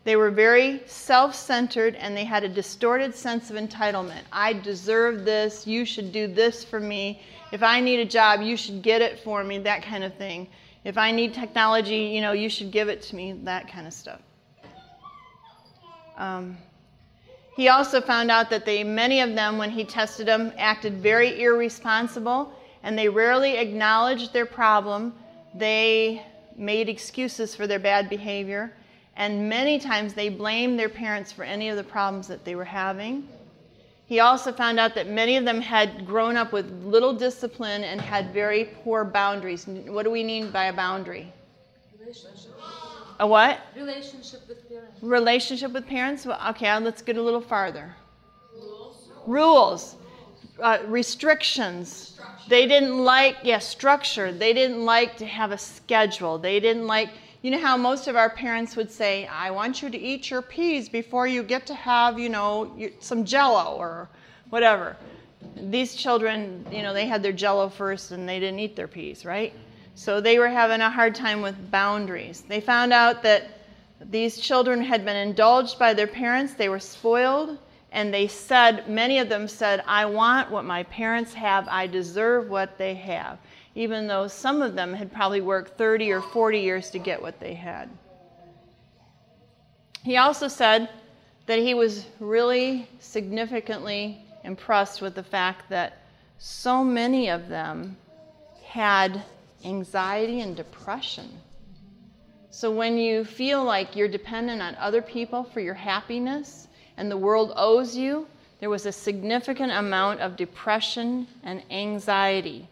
They were very self centered and they had a distorted sense of entitlement. I deserve this. You should do this for me. If I need a job, you should get it for me, that kind of thing. If I need technology, you know, you should give it to me, that kind of stuff. Um, he also found out that they, many of them, when he tested them, acted very irresponsible and they rarely acknowledged their problem. They made excuses for their bad behavior, and many times they blamed their parents for any of the problems that they were having. He also found out that many of them had grown up with little discipline and had very poor boundaries. What do we mean by a boundary? Relationship. A what? Relationship with parents. Relationship with parents? Well, okay, let's get a little farther. Rules. Rules. Uh, restrictions. They didn't like, yeah, structure. They didn't like to have a schedule. They didn't like, you know how most of our parents would say, I want you to eat your peas before you get to have, you know, some jello or whatever. These children, you know, they had their jello first and they didn't eat their peas, right? So they were having a hard time with boundaries. They found out that these children had been indulged by their parents, they were spoiled, and they said, many of them said, I want what my parents have, I deserve what they have, even though some of them had probably worked 30 or 40 years to get what they had. He also said that he was really significantly impressed with the fact that so many of them had anxiety and depression. So when you feel like you're dependent on other people for your happiness and the world owes you, there was a significant amount of depression and anxiety.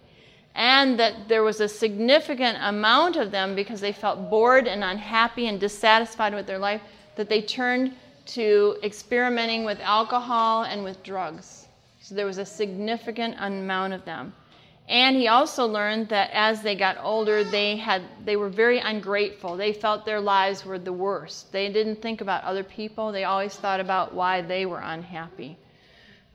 And that there was a significant amount of them because they felt bored and unhappy and dissatisfied with their life that they turned to experimenting with alcohol and with drugs. So there was a significant amount of them. And he also learned that as they got older, they, had, they were very ungrateful. They felt their lives were the worst. They didn't think about other people, they always thought about why they were unhappy.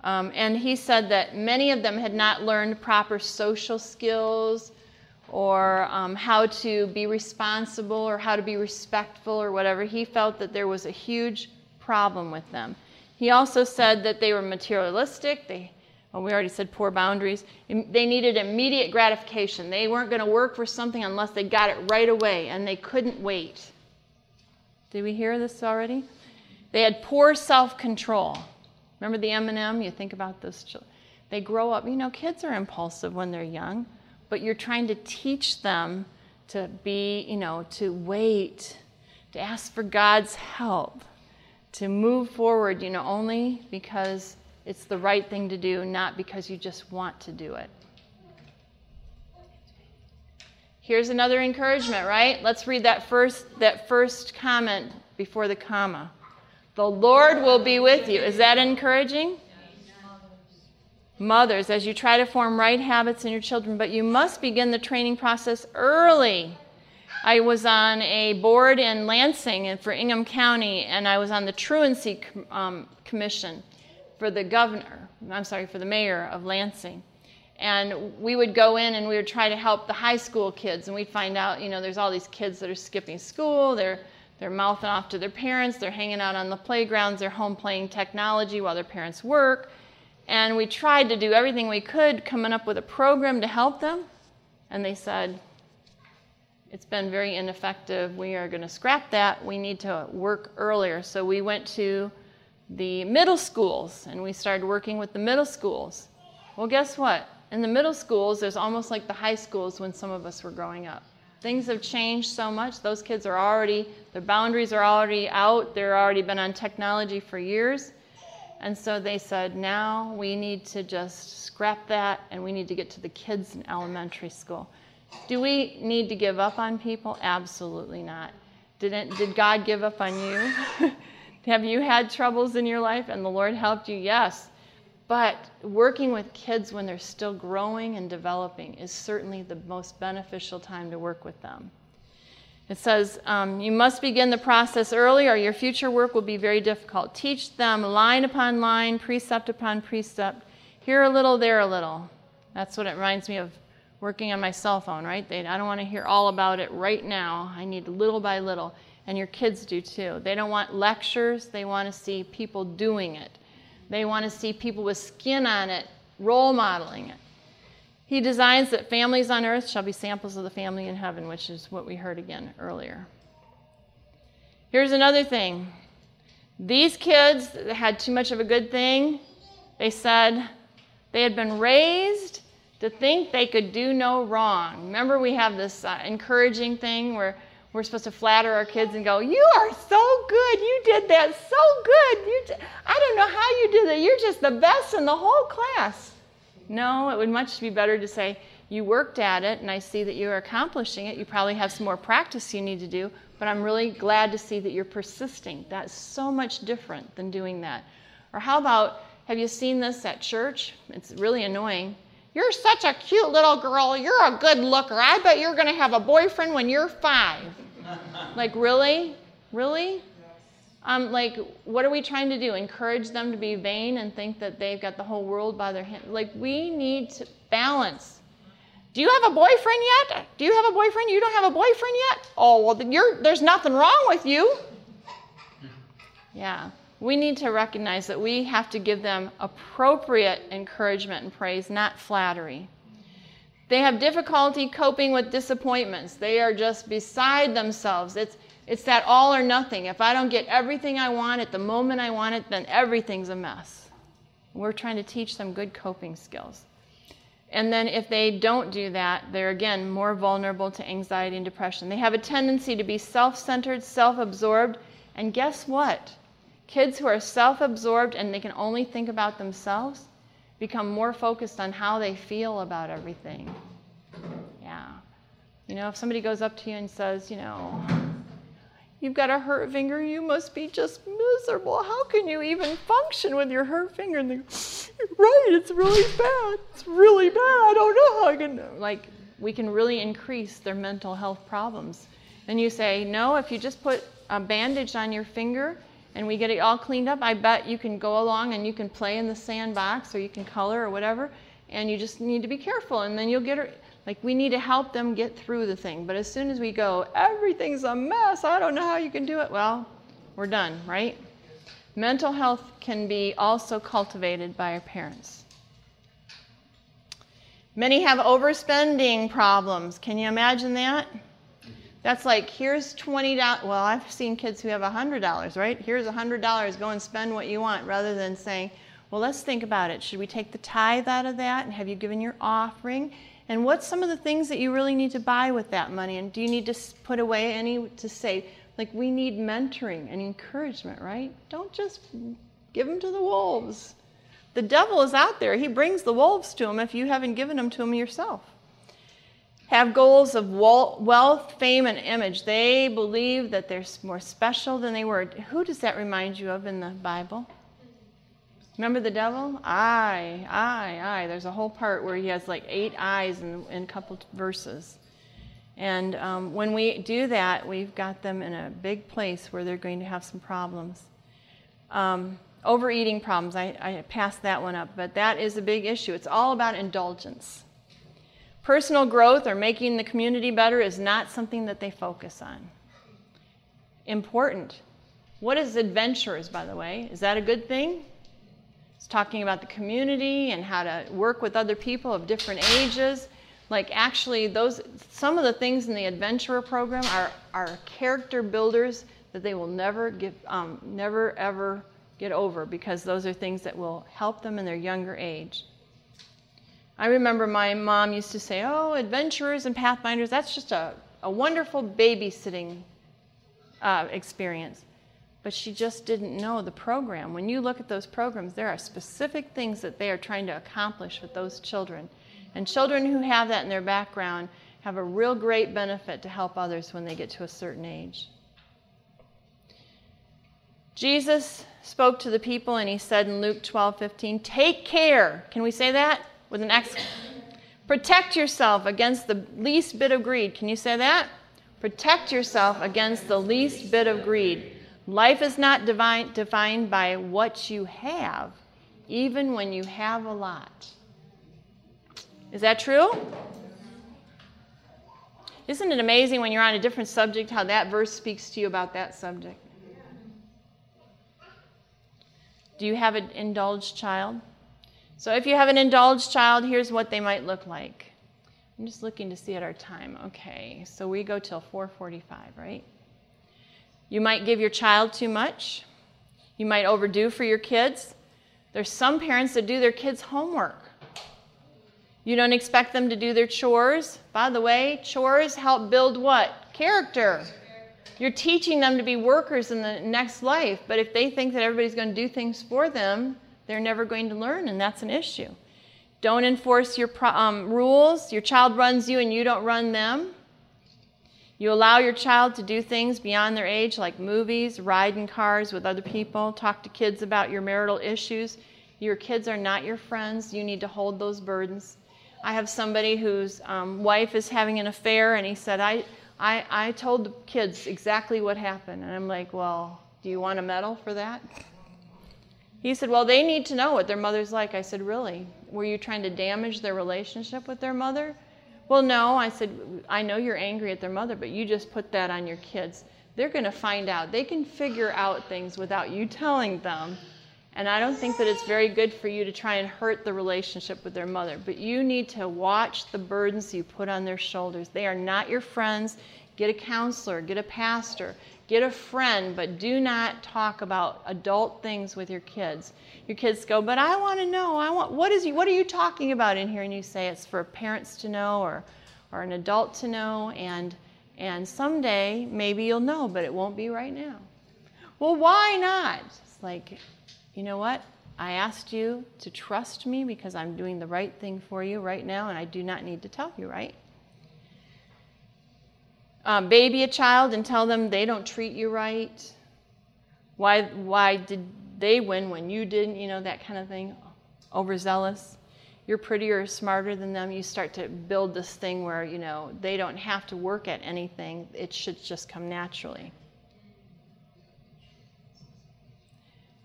Um, and he said that many of them had not learned proper social skills or um, how to be responsible or how to be respectful or whatever. He felt that there was a huge problem with them. He also said that they were materialistic. They well, we already said poor boundaries. They needed immediate gratification. They weren't going to work for something unless they got it right away, and they couldn't wait. Did we hear this already? They had poor self control. Remember the M&M? You think about those children. They grow up, you know, kids are impulsive when they're young, but you're trying to teach them to be, you know, to wait, to ask for God's help, to move forward, you know, only because it's the right thing to do, not because you just want to do it. Here's another encouragement, right? Let's read that first that first comment before the comma. The Lord will be with you. Is that encouraging? Mothers, as you try to form right habits in your children, but you must begin the training process early. I was on a board in Lansing and for Ingham County, and I was on the Truancy um, Commission for the governor, I'm sorry, for the mayor of Lansing. And we would go in and we would try to help the high school kids, and we'd find out, you know, there's all these kids that are skipping school, they're they're mouthing off to their parents, they're hanging out on the playgrounds, they're home playing technology while their parents work. And we tried to do everything we could, coming up with a program to help them. And they said, it's been very ineffective. We are going to scrap that. We need to work earlier. So we went to the middle schools and we started working with the middle schools. Well, guess what? In the middle schools, there's almost like the high schools when some of us were growing up. Things have changed so much. Those kids are already, their boundaries are already out. They're already been on technology for years. And so they said, now we need to just scrap that and we need to get to the kids in elementary school. Do we need to give up on people? Absolutely not. Did, it, did God give up on you? Have you had troubles in your life and the Lord helped you? Yes. But working with kids when they're still growing and developing is certainly the most beneficial time to work with them. It says, um, You must begin the process early, or your future work will be very difficult. Teach them line upon line, precept upon precept, here a little, there a little. That's what it reminds me of working on my cell phone, right? They, I don't want to hear all about it right now. I need little by little. And your kids do too. They don't want lectures, they want to see people doing it. They want to see people with skin on it, role modeling it. He designs that families on earth shall be samples of the family in heaven, which is what we heard again earlier. Here's another thing these kids had too much of a good thing. They said they had been raised to think they could do no wrong. Remember, we have this uh, encouraging thing where we're supposed to flatter our kids and go, "You are so good. You did that so good. You d- I don't know how you did that. You're just the best in the whole class." No, it would much be better to say, "You worked at it, and I see that you're accomplishing it. You probably have some more practice you need to do, but I'm really glad to see that you're persisting." That's so much different than doing that. Or how about, have you seen this at church? It's really annoying. You're such a cute little girl. You're a good looker. I bet you're going to have a boyfriend when you're five. like, really? Really? Um, like, what are we trying to do? Encourage them to be vain and think that they've got the whole world by their hand? Like, we need to balance. Do you have a boyfriend yet? Do you have a boyfriend? You don't have a boyfriend yet? Oh, well, then you're, there's nothing wrong with you. Yeah we need to recognize that we have to give them appropriate encouragement and praise, not flattery. They have difficulty coping with disappointments. They are just beside themselves. It's, it's that all or nothing. If I don't get everything I want at the moment I want it, then everything's a mess. We're trying to teach them good coping skills. And then if they don't do that, they're again more vulnerable to anxiety and depression. They have a tendency to be self centered, self absorbed, and guess what? Kids who are self absorbed and they can only think about themselves become more focused on how they feel about everything. Yeah. You know, if somebody goes up to you and says, you know, you've got a hurt finger, you must be just miserable. How can you even function with your hurt finger? And they go, right, it's really bad. It's really bad. I don't know how I can. Like, we can really increase their mental health problems. And you say, no, if you just put a bandage on your finger, and we get it all cleaned up, I bet you can go along and you can play in the sandbox or you can color or whatever, and you just need to be careful, and then you'll get it. Like, we need to help them get through the thing. But as soon as we go, everything's a mess, I don't know how you can do it, well, we're done, right? Mental health can be also cultivated by our parents. Many have overspending problems. Can you imagine that? That's like, here's $20. Well, I've seen kids who have $100, right? Here's $100, go and spend what you want, rather than saying, Well, let's think about it. Should we take the tithe out of that? And have you given your offering? And what's some of the things that you really need to buy with that money? And do you need to put away any to say, like, we need mentoring and encouragement, right? Don't just give them to the wolves. The devil is out there. He brings the wolves to him if you haven't given them to him yourself. Have goals of wealth, fame, and image. They believe that they're more special than they were. Who does that remind you of in the Bible? Remember the devil? I, I, I. There's a whole part where he has like eight eyes in, in a couple verses. And um, when we do that, we've got them in a big place where they're going to have some problems. Um, overeating problems, I, I passed that one up, but that is a big issue. It's all about indulgence. Personal growth or making the community better is not something that they focus on. Important. What is adventurers, by the way? Is that a good thing? It's talking about the community and how to work with other people of different ages. Like actually, those some of the things in the adventurer program are, are character builders that they will never give, um, never ever get over because those are things that will help them in their younger age. I remember my mom used to say, "Oh, adventurers and pathfinders, that's just a, a wonderful babysitting uh, experience." but she just didn't know the program. When you look at those programs, there are specific things that they are trying to accomplish with those children. And children who have that in their background have a real great benefit to help others when they get to a certain age. Jesus spoke to the people and he said in Luke 12 15, Take care. Can we say that with an X? Protect yourself against the least bit of greed. Can you say that? Protect yourself against the least bit of greed. Life is not divine, defined by what you have, even when you have a lot. Is that true? Isn't it amazing when you're on a different subject how that verse speaks to you about that subject? Do you have an indulged child? So, if you have an indulged child, here's what they might look like. I'm just looking to see at our time. Okay, so we go till 4:45, right? You might give your child too much. You might overdo for your kids. There's some parents that do their kids' homework. You don't expect them to do their chores. By the way, chores help build what? Character. You're teaching them to be workers in the next life, but if they think that everybody's going to do things for them, they're never going to learn, and that's an issue. Don't enforce your um, rules. Your child runs you and you don't run them. You allow your child to do things beyond their age, like movies, ride in cars with other people, talk to kids about your marital issues. Your kids are not your friends. You need to hold those burdens. I have somebody whose um, wife is having an affair, and he said, I, I, I told the kids exactly what happened. And I'm like, Well, do you want a medal for that? He said, Well, they need to know what their mother's like. I said, Really? Were you trying to damage their relationship with their mother? Well, no, I said, I know you're angry at their mother, but you just put that on your kids. They're going to find out. They can figure out things without you telling them. And I don't think that it's very good for you to try and hurt the relationship with their mother. But you need to watch the burdens you put on their shoulders. They are not your friends. Get a counselor, get a pastor, get a friend, but do not talk about adult things with your kids. Your kids go, but I want to know. I want what is what are you talking about in here? And you say it's for parents to know or or an adult to know and and someday maybe you'll know, but it won't be right now. Well, why not? It's like, you know what? I asked you to trust me because I'm doing the right thing for you right now, and I do not need to tell you, right? Um, baby a child and tell them they don't treat you right. Why, why did they win when you didn't? You know, that kind of thing. Overzealous. You're prettier or smarter than them. You start to build this thing where, you know, they don't have to work at anything, it should just come naturally.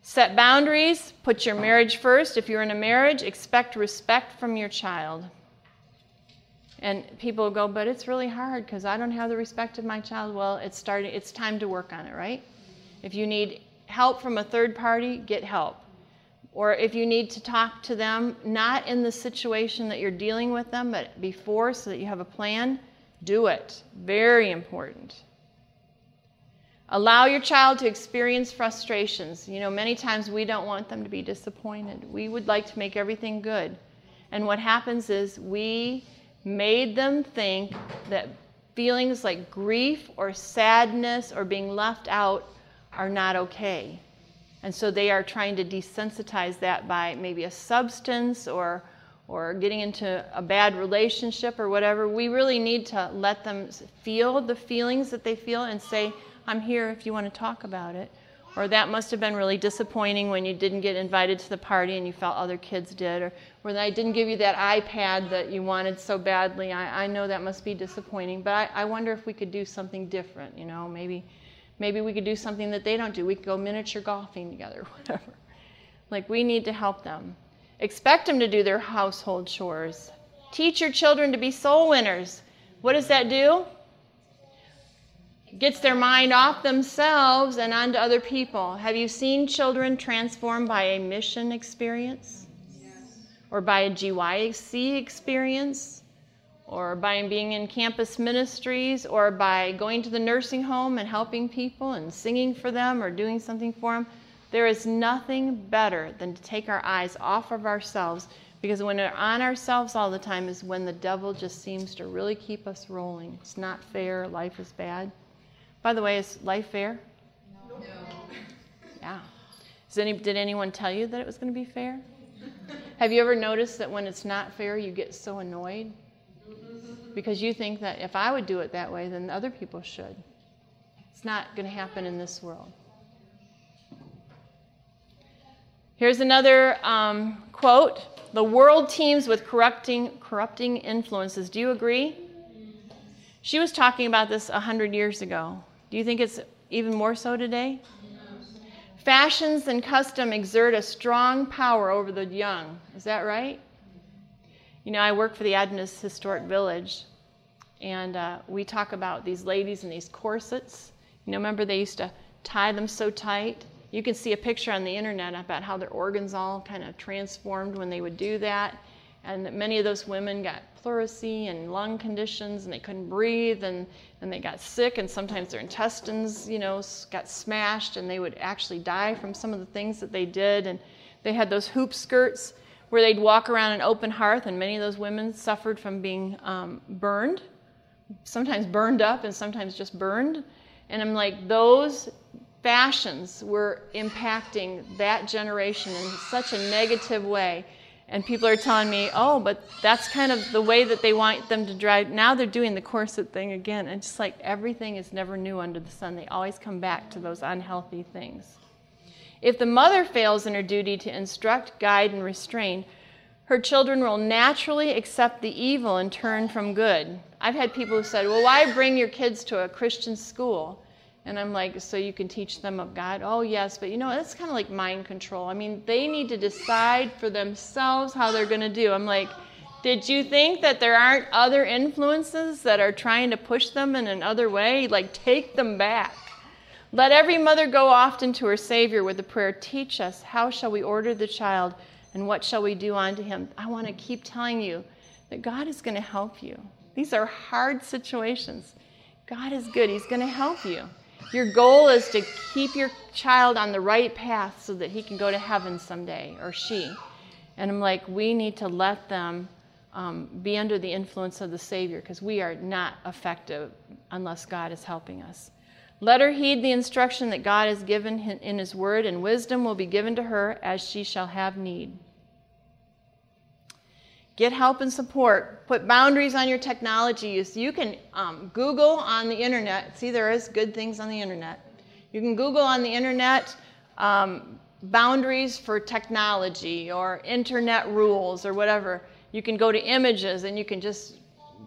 Set boundaries. Put your marriage first. If you're in a marriage, expect respect from your child. And people go, but it's really hard because I don't have the respect of my child. Well, it's starting. It's time to work on it, right? If you need help from a third party, get help. Or if you need to talk to them, not in the situation that you're dealing with them, but before, so that you have a plan, do it. Very important. Allow your child to experience frustrations. You know, many times we don't want them to be disappointed. We would like to make everything good. And what happens is we made them think that feelings like grief or sadness or being left out are not okay. And so they are trying to desensitize that by maybe a substance or or getting into a bad relationship or whatever. We really need to let them feel the feelings that they feel and say, I'm here if you want to talk about it. Or that must have been really disappointing when you didn't get invited to the party and you felt other kids did. Or when I didn't give you that iPad that you wanted so badly. I, I know that must be disappointing. But I, I wonder if we could do something different, you know, maybe maybe we could do something that they don't do. We could go miniature golfing together, whatever. Like we need to help them. Expect them to do their household chores. Teach your children to be soul winners. What does that do? Gets their mind off themselves and onto other people. Have you seen children transformed by a mission experience? Yes. Or by a GYC experience? Or by being in campus ministries? Or by going to the nursing home and helping people and singing for them or doing something for them? There is nothing better than to take our eyes off of ourselves because when we're on ourselves all the time is when the devil just seems to really keep us rolling. It's not fair, life is bad. By the way, is life fair? No. Yeah. Any, did anyone tell you that it was going to be fair? Have you ever noticed that when it's not fair, you get so annoyed? Because you think that if I would do it that way, then other people should. It's not going to happen in this world. Here's another um, quote The world teems with corrupting, corrupting influences. Do you agree? She was talking about this 100 years ago. Do you think it's even more so today? Fashions and custom exert a strong power over the young. Is that right? You know, I work for the Adventist Historic Village, and uh, we talk about these ladies in these corsets. You know, remember they used to tie them so tight? You can see a picture on the internet about how their organs all kind of transformed when they would do that. And many of those women got pleurisy and lung conditions and they couldn't breathe and, and they got sick and sometimes their intestines, you know, got smashed and they would actually die from some of the things that they did. And they had those hoop skirts where they'd walk around an open hearth and many of those women suffered from being um, burned, sometimes burned up and sometimes just burned. And I'm like, those fashions were impacting that generation in such a negative way and people are telling me, oh, but that's kind of the way that they want them to drive. Now they're doing the corset thing again. And just like everything is never new under the sun, they always come back to those unhealthy things. If the mother fails in her duty to instruct, guide, and restrain, her children will naturally accept the evil and turn from good. I've had people who said, well, why bring your kids to a Christian school? And I'm like, so you can teach them of God? Oh, yes, but you know, that's kind of like mind control. I mean, they need to decide for themselves how they're going to do. I'm like, did you think that there aren't other influences that are trying to push them in another way? Like, take them back. Let every mother go often to her Savior with the prayer, Teach us, how shall we order the child, and what shall we do unto him? I want to keep telling you that God is going to help you. These are hard situations. God is good, He's going to help you. Your goal is to keep your child on the right path so that he can go to heaven someday, or she. And I'm like, we need to let them um, be under the influence of the Savior because we are not effective unless God is helping us. Let her heed the instruction that God has given in His Word, and wisdom will be given to her as she shall have need. Get help and support. Put boundaries on your technology use. You can um, Google on the internet. See, there is good things on the internet. You can Google on the internet um, boundaries for technology or internet rules or whatever. You can go to images and you can just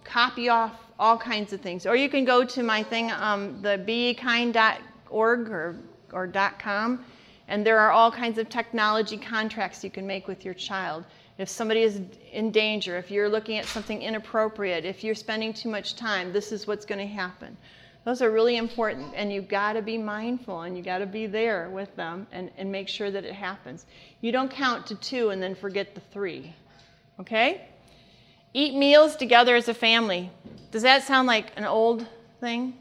copy off all kinds of things. Or you can go to my thing, um, the bekind.org or, or .com, and there are all kinds of technology contracts you can make with your child if somebody is in danger, if you're looking at something inappropriate, if you're spending too much time, this is what's going to happen. Those are really important, and you've got to be mindful and you've got to be there with them and, and make sure that it happens. You don't count to two and then forget the three. Okay? Eat meals together as a family. Does that sound like an old thing?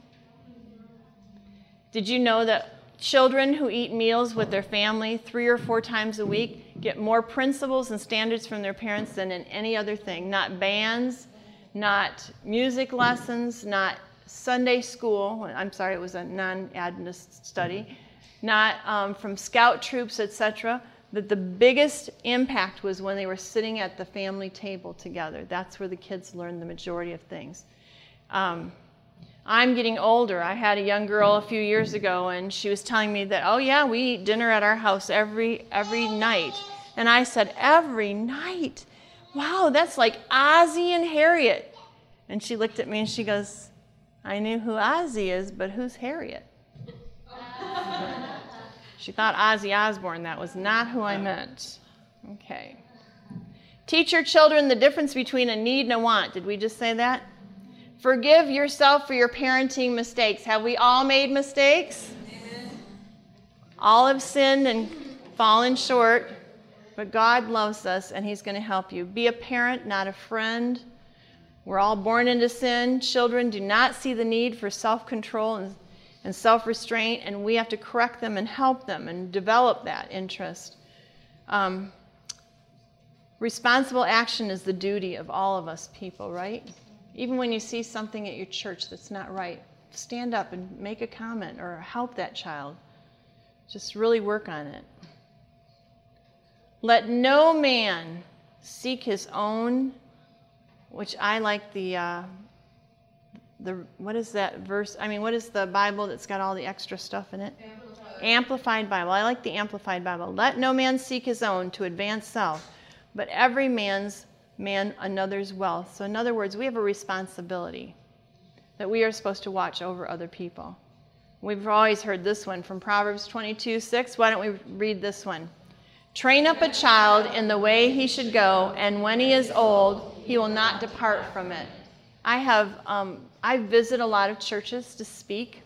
Did you know that children who eat meals with their family three or four times a week get more principles and standards from their parents than in any other thing? Not bands, not music lessons, not Sunday school. I'm sorry, it was a non Adventist study. Not um, from scout troops, etc. That the biggest impact was when they were sitting at the family table together. That's where the kids learned the majority of things. Um, I'm getting older. I had a young girl a few years ago, and she was telling me that, oh yeah, we eat dinner at our house every every night. And I said, every night? Wow, that's like Ozzie and Harriet. And she looked at me and she goes, I knew who Ozzy is, but who's Harriet? she thought Ozzy Osbourne. That was not who I meant. Okay. Teach your children the difference between a need and a want. Did we just say that? Forgive yourself for your parenting mistakes. Have we all made mistakes? Amen. All have sinned and fallen short, but God loves us and He's going to help you. Be a parent, not a friend. We're all born into sin. Children do not see the need for self control and, and self restraint, and we have to correct them and help them and develop that interest. Um, responsible action is the duty of all of us people, right? Even when you see something at your church that's not right, stand up and make a comment or help that child. Just really work on it. Let no man seek his own, which I like the, uh, the what is that verse? I mean, what is the Bible that's got all the extra stuff in it? Amplified. Amplified Bible. I like the Amplified Bible. Let no man seek his own to advance self, but every man's man another's wealth. So, in other words, we have a responsibility that we are supposed to watch over other people. We've always heard this one from Proverbs 22 6. Why don't we read this one? Train up a child in the way he should go, and when he is old, he will not depart from it. I have um, I visit a lot of churches to speak,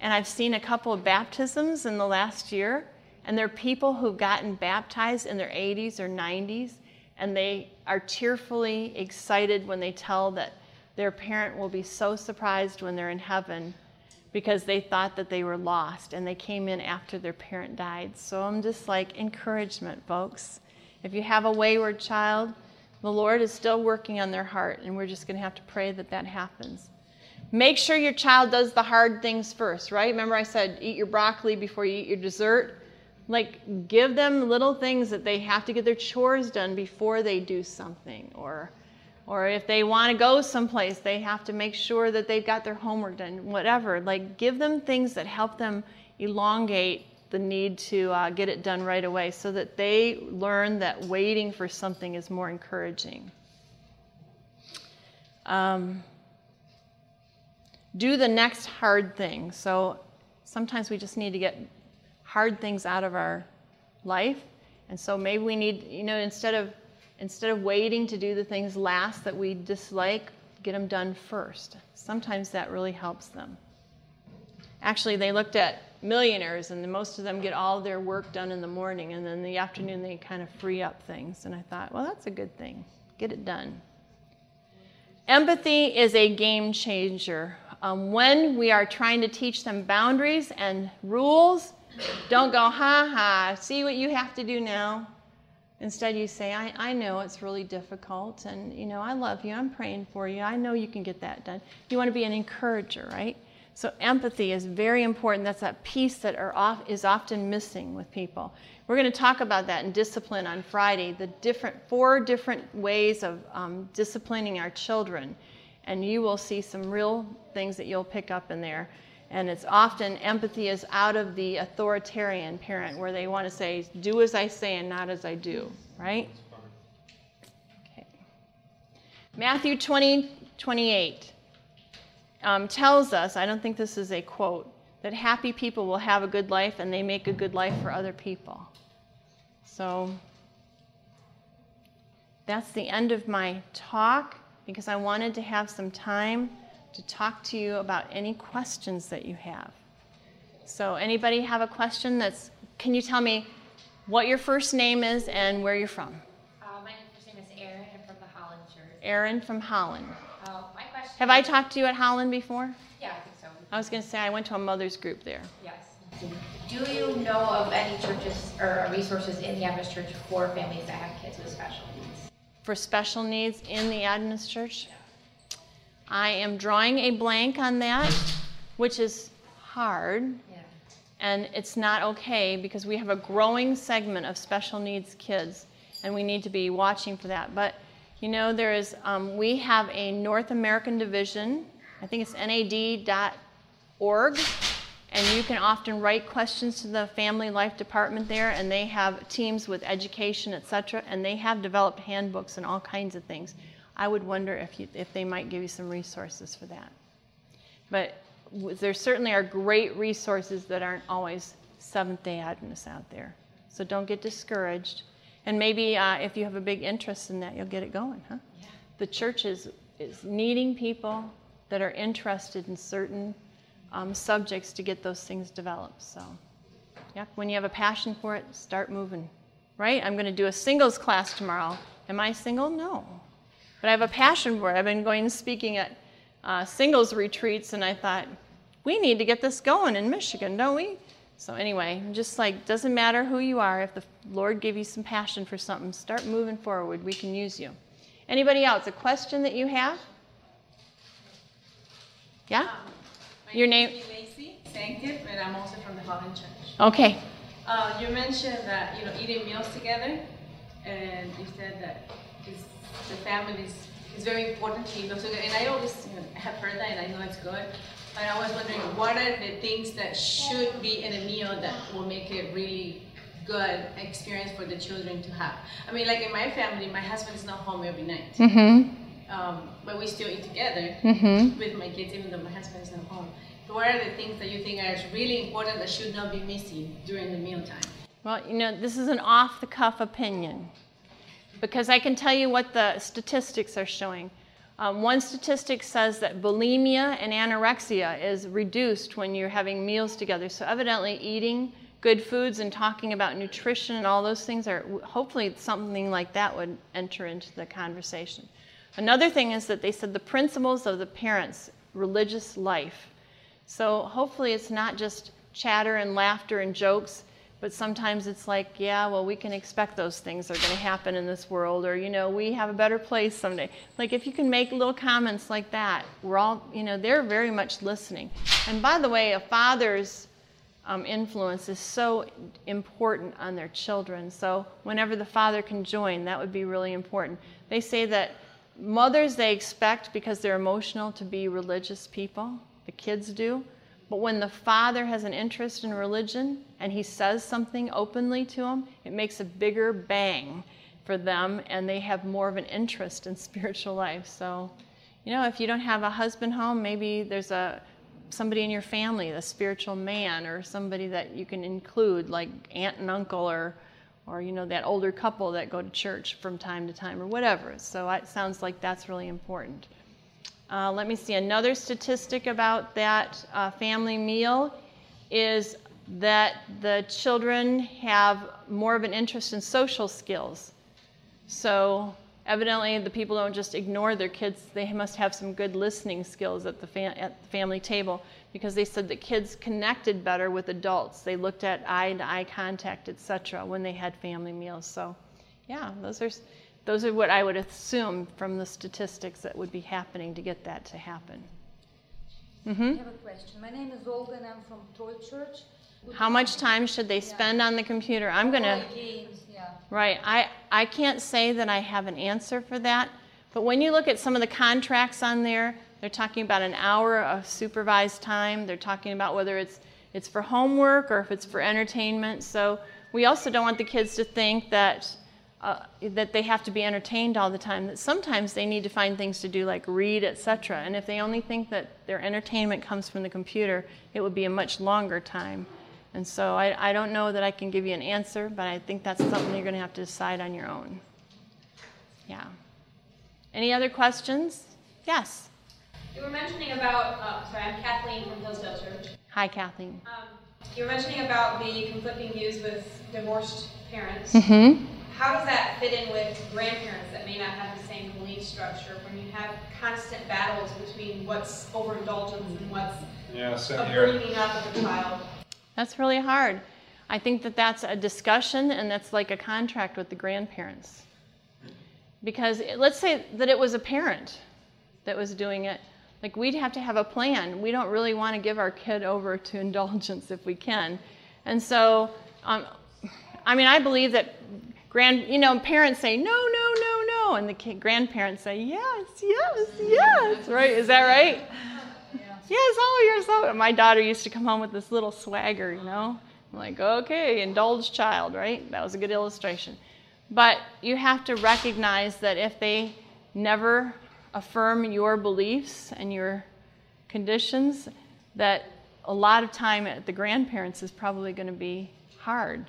and I've seen a couple of baptisms in the last year, and there are people who've gotten baptized in their 80s or 90s, and they are tearfully excited when they tell that their parent will be so surprised when they're in heaven because they thought that they were lost and they came in after their parent died. So I'm just like, encouragement, folks. If you have a wayward child, the Lord is still working on their heart, and we're just going to have to pray that that happens. Make sure your child does the hard things first, right? Remember, I said eat your broccoli before you eat your dessert? Like give them little things that they have to get their chores done before they do something. Or or if they want to go someplace they have to make sure that they've got their homework done whatever. Like give them things that help them elongate the need to uh, get it done right away so that they learn that waiting for something is more encouraging. Um, do the next hard thing. So sometimes we just need to get hard things out of our life. And so maybe we need, you know, instead of instead of waiting to do the things last that we dislike, get them done first. Sometimes that really helps them. Actually, they looked at millionaires, and most of them get all their work done in the morning, and then the afternoon they kind of free up things. And I thought, well, that's a good thing. Get it done. Empathy is a game changer. Um, when we are trying to teach them boundaries and rules, don't go, ha ha, see what you have to do now. Instead, you say, I, I know it's really difficult, and you know, I love you, I'm praying for you, I know you can get that done. You want to be an encourager, right? So, empathy is very important. That's that piece that off, is often missing with people. We're going to talk about that in discipline on Friday the different, four different ways of um, disciplining our children. And you will see some real things that you'll pick up in there. And it's often empathy is out of the authoritarian parent where they want to say, do as I say and not as I do, right? Okay. Matthew 20, 28 um, tells us, I don't think this is a quote, that happy people will have a good life and they make a good life for other people. So that's the end of my talk because I wanted to have some time to talk to you about any questions that you have. So, anybody have a question that's, can you tell me what your first name is and where you're from? Uh, my first name is Erin. I'm from the Holland Church. Erin from Holland. Uh, my question Have I talked to you at Holland before? Yeah, I think so. I was going to say I went to a mother's group there. Yes. Do you know of any churches or resources in the Adventist Church for families that have kids with special needs? for special needs in the Adventist Church. I am drawing a blank on that, which is hard, Yeah. and it's not okay because we have a growing segment of special needs kids, and we need to be watching for that. But you know, there is um, we have a North American division. I think it's nad.org, and you can often write questions to the Family Life Department there, and they have teams with education, etc. And they have developed handbooks and all kinds of things. I would wonder if you, if they might give you some resources for that. But there certainly are great resources that aren't always Seventh Day Adventists out there. So don't get discouraged. And maybe uh, if you have a big interest in that, you'll get it going, huh? Yeah. The church is, is needing people that are interested in certain um, subjects to get those things developed. So, yeah, when you have a passion for it, start moving. Right? I'm going to do a singles class tomorrow. Am I single? No. But I have a passion for it. I've been going and speaking at uh, singles retreats, and I thought, we need to get this going in Michigan, don't we? So, anyway, just like, doesn't matter who you are, if the Lord gave you some passion for something, start moving forward. We can use you. Anybody else? A question that you have? Yeah? My Your name name- is Lacey Sanctive, and I'm also from the Holland Church. Okay. Uh, you mentioned that you know eating meals together, and you said that it's, the family is, is very important to eat those together. And I always you know, have heard that, and I know it's good. But I was wondering, what are the things that should be in a meal that will make it really good experience for the children to have? I mean, like in my family, my husband is not home every night, Mm um, but we still eat together hmm. Mm hmm. with my kids, even though my husband is not home. So what are the things that you think are really important that should not be missing during the mealtime? Well, you know, this is an off the cuff opinion because I can tell you what the statistics are showing. Um, one statistic says that bulimia and anorexia is reduced when you're having meals together. So, evidently, eating good foods and talking about nutrition and all those things are hopefully something like that would enter into the conversation. Another thing is that they said the principles of the parents' religious life. So hopefully it's not just chatter and laughter and jokes, but sometimes it's like, yeah, well, we can expect those things are going to happen in this world, or, you know, we have a better place someday. Like if you can make little comments like that, we're all, you know, they're very much listening. And by the way, a father's um, influence is so important on their children. So whenever the father can join, that would be really important. They say that mothers they expect because they're emotional to be religious people. The kids do. But when the father has an interest in religion and he says something openly to them, it makes a bigger bang for them and they have more of an interest in spiritual life. So, you know, if you don't have a husband home, maybe there's a somebody in your family, a spiritual man or somebody that you can include like aunt and uncle or or you know that older couple that go to church from time to time or whatever. So it sounds like that's really important. Uh, let me see. Another statistic about that uh, family meal is that the children have more of an interest in social skills. So evidently, the people don't just ignore their kids; they must have some good listening skills at the, at the family table because they said that kids connected better with adults. They looked at eye-to-eye contact, etc., when they had family meals. So, yeah, those are those are what I would assume from the statistics that would be happening to get that to happen. I hmm have a question. My name is Olga and I'm from Troy Church. How much time should they spend on the computer? I'm games, yeah. Right. I, I can't say that I have an answer for that, but when you look at some of the contracts on there, they're talking about an hour of supervised time. They're talking about whether it's it's for homework or if it's for entertainment. So we also don't want the kids to think that uh, that they have to be entertained all the time. That sometimes they need to find things to do like read, etc. And if they only think that their entertainment comes from the computer, it would be a much longer time. And so I, I don't know that I can give you an answer, but I think that's something you're going to have to decide on your own. Yeah. Any other questions? Yes. You were mentioning about, uh, sorry, I'm Kathleen from Hillsdale Church. Hi, Kathleen. Um, you were mentioning about the conflicting views with divorced parents. Mm-hmm. how does that fit in with grandparents that may not have the same belief structure when you have constant battles between what's overindulgence and what's Yeah, same a here. bringing up of a child? That's really hard. I think that that's a discussion and that's like a contract with the grandparents. Because it- let's say that it was a parent that was doing it. Like we'd have to have a plan. We don't really want to give our kid over to indulgence if we can. And so, um, I mean, I believe that grand, you know, parents say no, no, no, no, and the kid, grandparents say yes, yes, yes. Right? Is that right? Yes, oh, you're so. My daughter used to come home with this little swagger, you know? I'm like, okay, indulged child, right? That was a good illustration. But you have to recognize that if they never affirm your beliefs and your conditions, that a lot of time at the grandparents is probably going to be hard.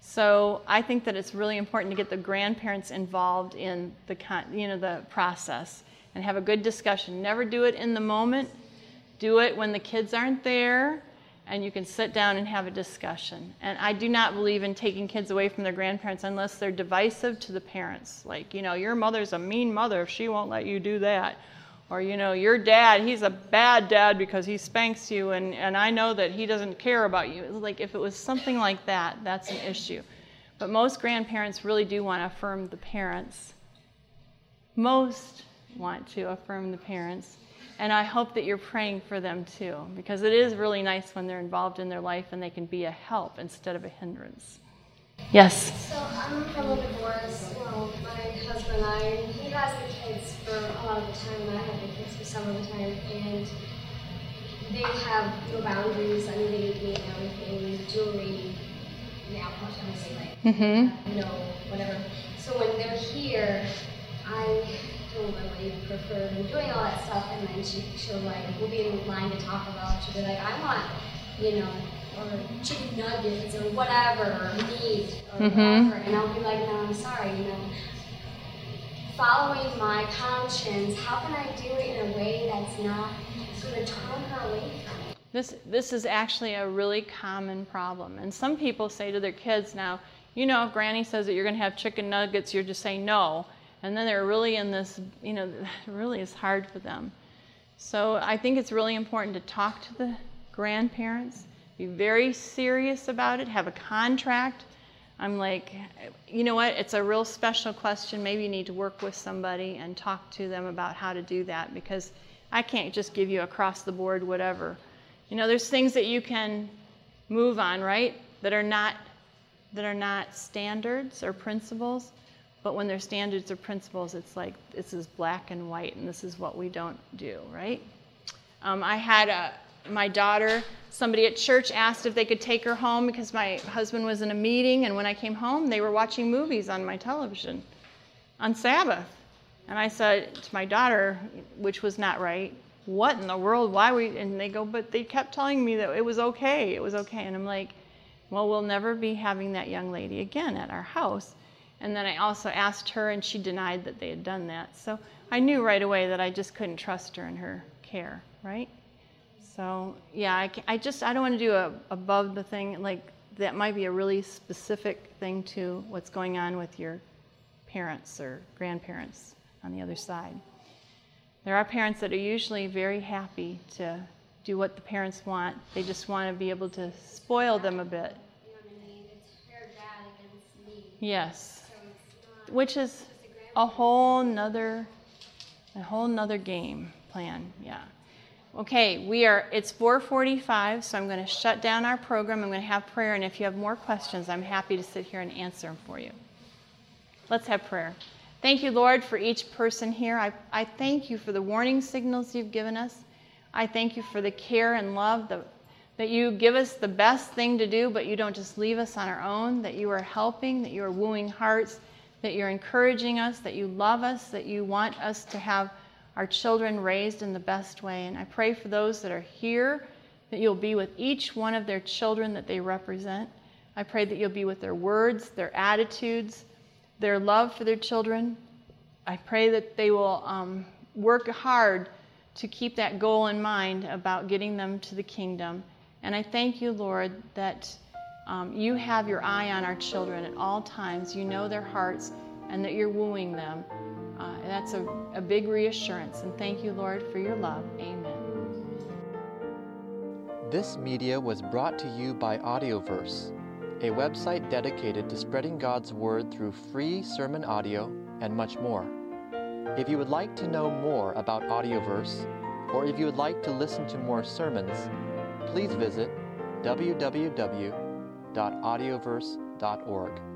So I think that it's really important to get the grandparents involved in the you know the process and have a good discussion. Never do it in the moment. Do it when the kids aren't there and you can sit down and have a discussion. And I do not believe in taking kids away from their grandparents unless they're divisive to the parents. Like, you know, your mother's a mean mother if she won't let you do that. Or, you know, your dad, he's a bad dad because he spanks you and, and I know that he doesn't care about you. Like, if it was something like that, that's an issue. But most grandparents really do want to affirm the parents. Most want to affirm the parents. And I hope that you're praying for them too, because it is really nice when they're involved in their life and they can be a help instead of a hindrance. Yes. So I'm from a divorce. Well, my husband and I, he has the kids for a lot of the time, and I have the kids for some of the time, and they have no boundaries. I mean, they need me everything, jewelry, nail polish, like, Mm-hmm. you know, whatever. So when they're here, I don't really prefer them doing all that stuff, and then she, she'll like, we'll be in line to talk about. She'll be like, I want, you know, or chicken nuggets or whatever, or meat or Mhm. whatever, and I'll be like, no, I'm sorry, you know. Following my conscience, how can I do it in a way that's not going to turn her away from? This, this is actually a really common problem. And some people say to their kids now, you know, if Granny says that you're going to have chicken nuggets, you're just saying no. And then they're really in this, you know, really is hard for them. So I think it's really important to talk to the grandparents, be very serious about it, have a contract. I'm like, you know what? It's a real special question. Maybe you need to work with somebody and talk to them about how to do that because I can't just give you across the board whatever. You know, there's things that you can move on, right? That are not that are not standards or principles. But when they're standards or principles, it's like this is black and white, and this is what we don't do, right? Um, I had a, my daughter, somebody at church asked if they could take her home because my husband was in a meeting, and when I came home, they were watching movies on my television on Sabbath. And I said to my daughter, which was not right, what in the world? Why we? And they go, but they kept telling me that it was okay, it was okay. And I'm like, well, we'll never be having that young lady again at our house. And then I also asked her, and she denied that they had done that. So I knew right away that I just couldn't trust her in her care, right? So yeah, I, I just I don't want to do a above the thing like that might be a really specific thing to what's going on with your parents or grandparents on the other side. There are parents that are usually very happy to do what the parents want. They just want to be able to spoil them a bit. You know what I mean? It's her dad against me. Yes. Which is a a whole nother a whole nother game plan yeah. Okay we are it's 4.45 so i'm going to shut down our program i'm going to have prayer and if you have more questions i'm happy to sit here and answer them for you. Let's have prayer. Thank you lord for each person here. I, I thank you for the warning signals you've given us. I thank you for the care and love the, that you give us the best thing to do but you don't just leave us on our own that you are helping that you are wooing hearts that you're encouraging us, that you love us, that you want us to have our children raised in the best way. And I pray for those that are here, that you'll be with each one of their children that they represent. I pray that you'll be with their words, their attitudes, their love for their children. I pray that they will um, work hard to keep that goal in mind about getting them to the kingdom. And I thank you, Lord, that Um, you have your eye on our children at all times. You know their hearts and that you're wooing them. Uh, that's a, a big reassurance. And thank you, Lord, for your love. Amen. This media was brought to you by Audioverse, a website dedicated to spreading God's Word through free sermon audio and much more. If you would like to know more about Audioverse, or if you would like to listen to more sermons, please visit www.audioverse.org.